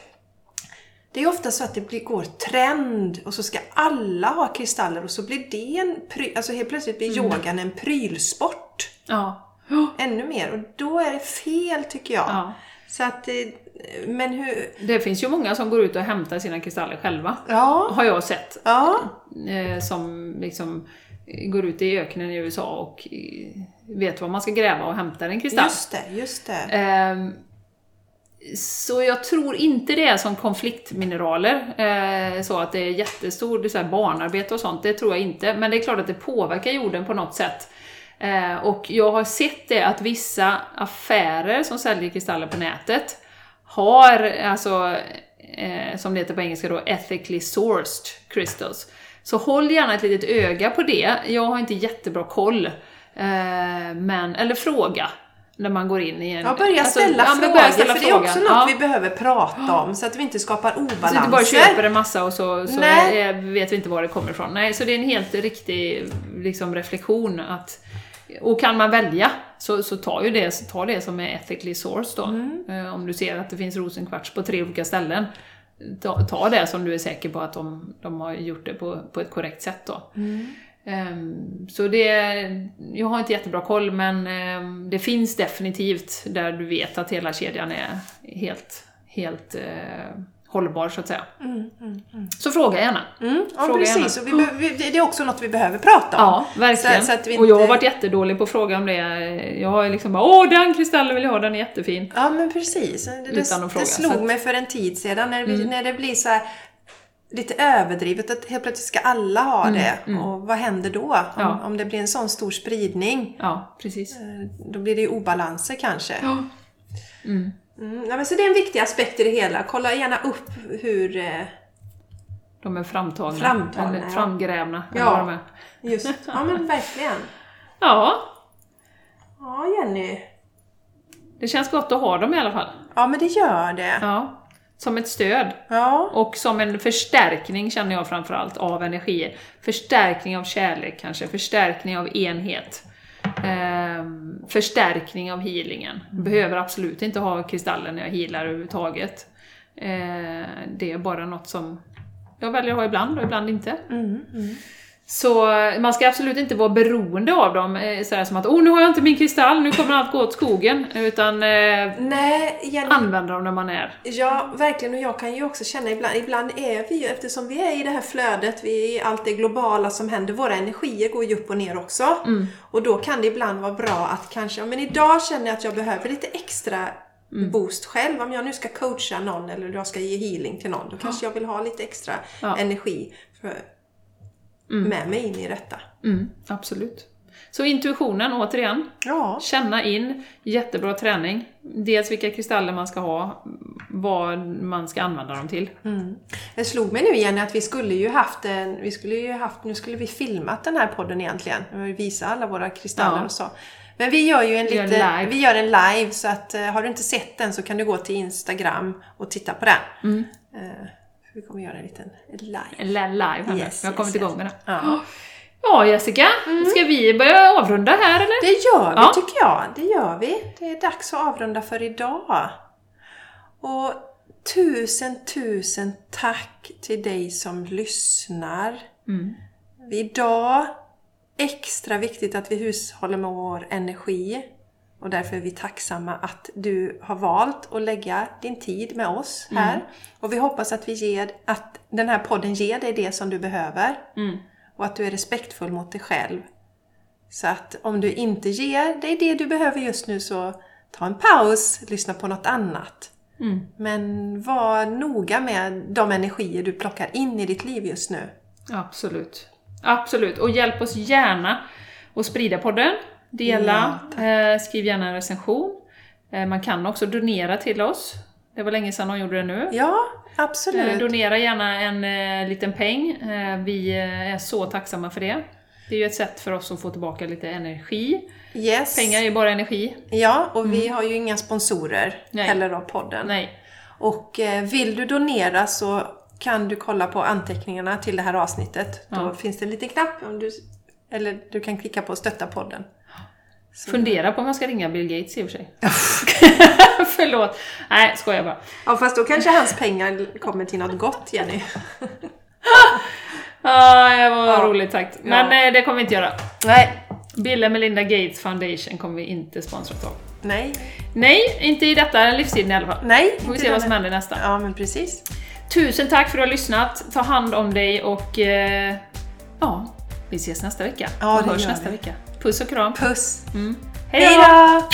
det är ofta så att det blir, går trend och så ska alla ha kristaller och så blir det en pry, alltså helt plötsligt blir yogan en prylsport. ja. Ännu mer och då är det fel tycker jag. Ja. Så att, eh, men hur... Det finns ju många som går ut och hämtar sina kristaller själva. Ja, Har jag sett. ja. eh, som liksom går ut i öknen i USA och eh, vet var man ska gräva och hämta en kristall. Just det, just det. Så jag tror inte det är som konfliktmineraler, eh, så att det är jättestort det är så barnarbete och sånt, det tror jag inte. Men det är klart att det påverkar jorden på något sätt. Eh, och jag har sett det att vissa affärer som säljer kristaller på nätet har, alltså, eh, som det heter på engelska då, ethically sourced crystals. Så håll gärna ett litet öga på det. Jag har inte jättebra koll. Eh, men, eller fråga när man går in i en... Ja, börja alltså, ställa ja, men frågor, börja ställa för det är också frågan. något Ja. vi behöver prata om så att vi inte skapar Så obalanser. inte bara köper en massa och så, så är, vet vi inte var det kommer ifrån. Nej, så det är en helt riktig liksom, reflektion att och kan man välja så, så ta ju det, så ta det som är ethically sourced då. Mm. Eh, Om du ser att det finns rosenkvarts på tre olika ställen, ta, ta det som du är säker på att de, de har gjort det på, på ett korrekt sätt då. Mm. Ehm, så det, jag har inte jättebra koll men ehm, det finns definitivt där du vet att hela kedjan är helt, helt eh, hållbar så att säga. Så fråga gärna. Mm, ja, Fråga precis. gärna. Och vi, det är också något vi behöver prata om. Ja, verkligen. Så, så vi Och jag har inte- varit jättedålig på att fråga om det. Jag har liksom bara åh den kristallen vill jag ha, den är jättefin. Ja, men precis. Det, Utan att fråga, det slog att- Mm. mig för en tid sedan när, vi, när det blir så här lite överdrivet att helt plötsligt ska alla ha det. Och vad händer då? Om, Mm, Ja. om det blir en sån stor spridning. Ja, precis. Eh, Då blir det ju obalanser kanske. Ja. Mm. Mm, ja, men så det är en viktig aspekt i det hela. Kolla gärna upp hur... Eh, De är framtagna. Framtagna, eller ja. framgrävna. eller Ja. är. just, ja men verkligen. ja, Ja, Jenny. det känns gott att ha dem i alla fall. Ja, men det gör det. Ja. Som ett stöd. Ja. Och som en förstärkning känner jag framförallt av energier. Förstärkning av kärlek kanske, förstärkning av enhet. Ehm, förstärkning av healingen. Behöver absolut inte ha kristallen när jag healar överhuvudtaget. Ehm, det är bara något som jag väljer att ha ibland och ibland inte. Mm, Så man ska absolut inte vara beroende av dem, eh, sådär som att oh nu har jag inte min kristall, nu kommer allt gå åt skogen. Utan eh, Nej, Jenny. använda dem när man är. Ja, verkligen. Och jag kan ju också känna ibland, ibland är vi ju, eftersom vi är i det här flödet, vi är i allt det globala som händer, våra energier går ju upp och ner också. Och då kan det ibland vara bra att kanske, men idag känner jag att jag behöver lite extra boost själv. Om jag nu ska coacha någon eller jag ska ge healing till någon, då kanske jag vill ha lite extra Ja. energi för, med mig in i detta. Mm, absolut. Så intuitionen, återigen. Ja. Känna in, jättebra träning. Dels vilka kristaller man ska ha, vad man ska använda dem till. Det slog mig nu igen att vi skulle ju haft en, vi skulle ju haft, nu skulle vi filmat den här podden egentligen. Vi visa alla våra kristaller Ja. och så. Men vi gör ju en Vi gör lite, vi gör en live så att eh, har du inte sett den så kan du gå till Instagram och titta på den. Mm. Vi kommer göra en liten live. Eller live här. Yes, Vi har kommit yes, igång med det. Ja. Ja, Jessica. Ska vi börja avrunda här eller? Det gör vi Ja. tycker jag. Det gör vi. Det är dags att avrunda för idag. Och tusen, tusen tack till dig som lyssnar. Mm. Idag extra viktigt att vi hushåller med vår energi. Och därför är vi tacksamma att du har valt att lägga din tid med oss här. Och vi hoppas att, vi ger, att den här podden ger dig det som du behöver. Mm. Och att du är respektfull mot dig själv. Så att om du inte ger dig det du behöver just nu så ta en paus, lyssna på något annat. Mm. Men var noga med de energier du plockar in i ditt liv just nu. Absolut. Absolut. Och hjälp oss gärna att sprida podden. Dela, eh, skriv gärna en recension. Eh, man kan också donera till oss. Det var länge sedan de gjorde det nu. Ja, Eh, absolut. Donera gärna en eh, liten peng. Eh, vi eh, är så tacksamma för det. Det är ju ett sätt för oss att få tillbaka lite energi. Yes. Pengar är ju bara energi. Ja, och vi har ju inga sponsorer Nej. heller av podden. Nej. Och eh, vill du donera så kan du kolla på anteckningarna till det här avsnittet. Då Ja. finns det en liten knapp, om du, eller du kan klicka på stötta podden. Fundera på om jag ska ringa Bill Gates i och för sig. Förlåt. Nej, skojar bara. Ja, fast då kanske hans pengar kommer till något gott, Jenny. Ah, det var Ja. roligt sagt. Men Ja. eh, det kommer vi inte göra. Nej. Bill and Melinda Gates Foundation kommer vi inte sponsra av. Nej. Nej, inte i detta livstiden i alla fall. Nej. Får vi se vad som händer nästa. Ja, men precis. Tusen tack för att du har lyssnat. Ta hand om dig och eh, ja, vi ses nästa vecka. Ja, och det hörs gör nästa vi. vecka. Puss och kram. Puss. Mm. Hej då!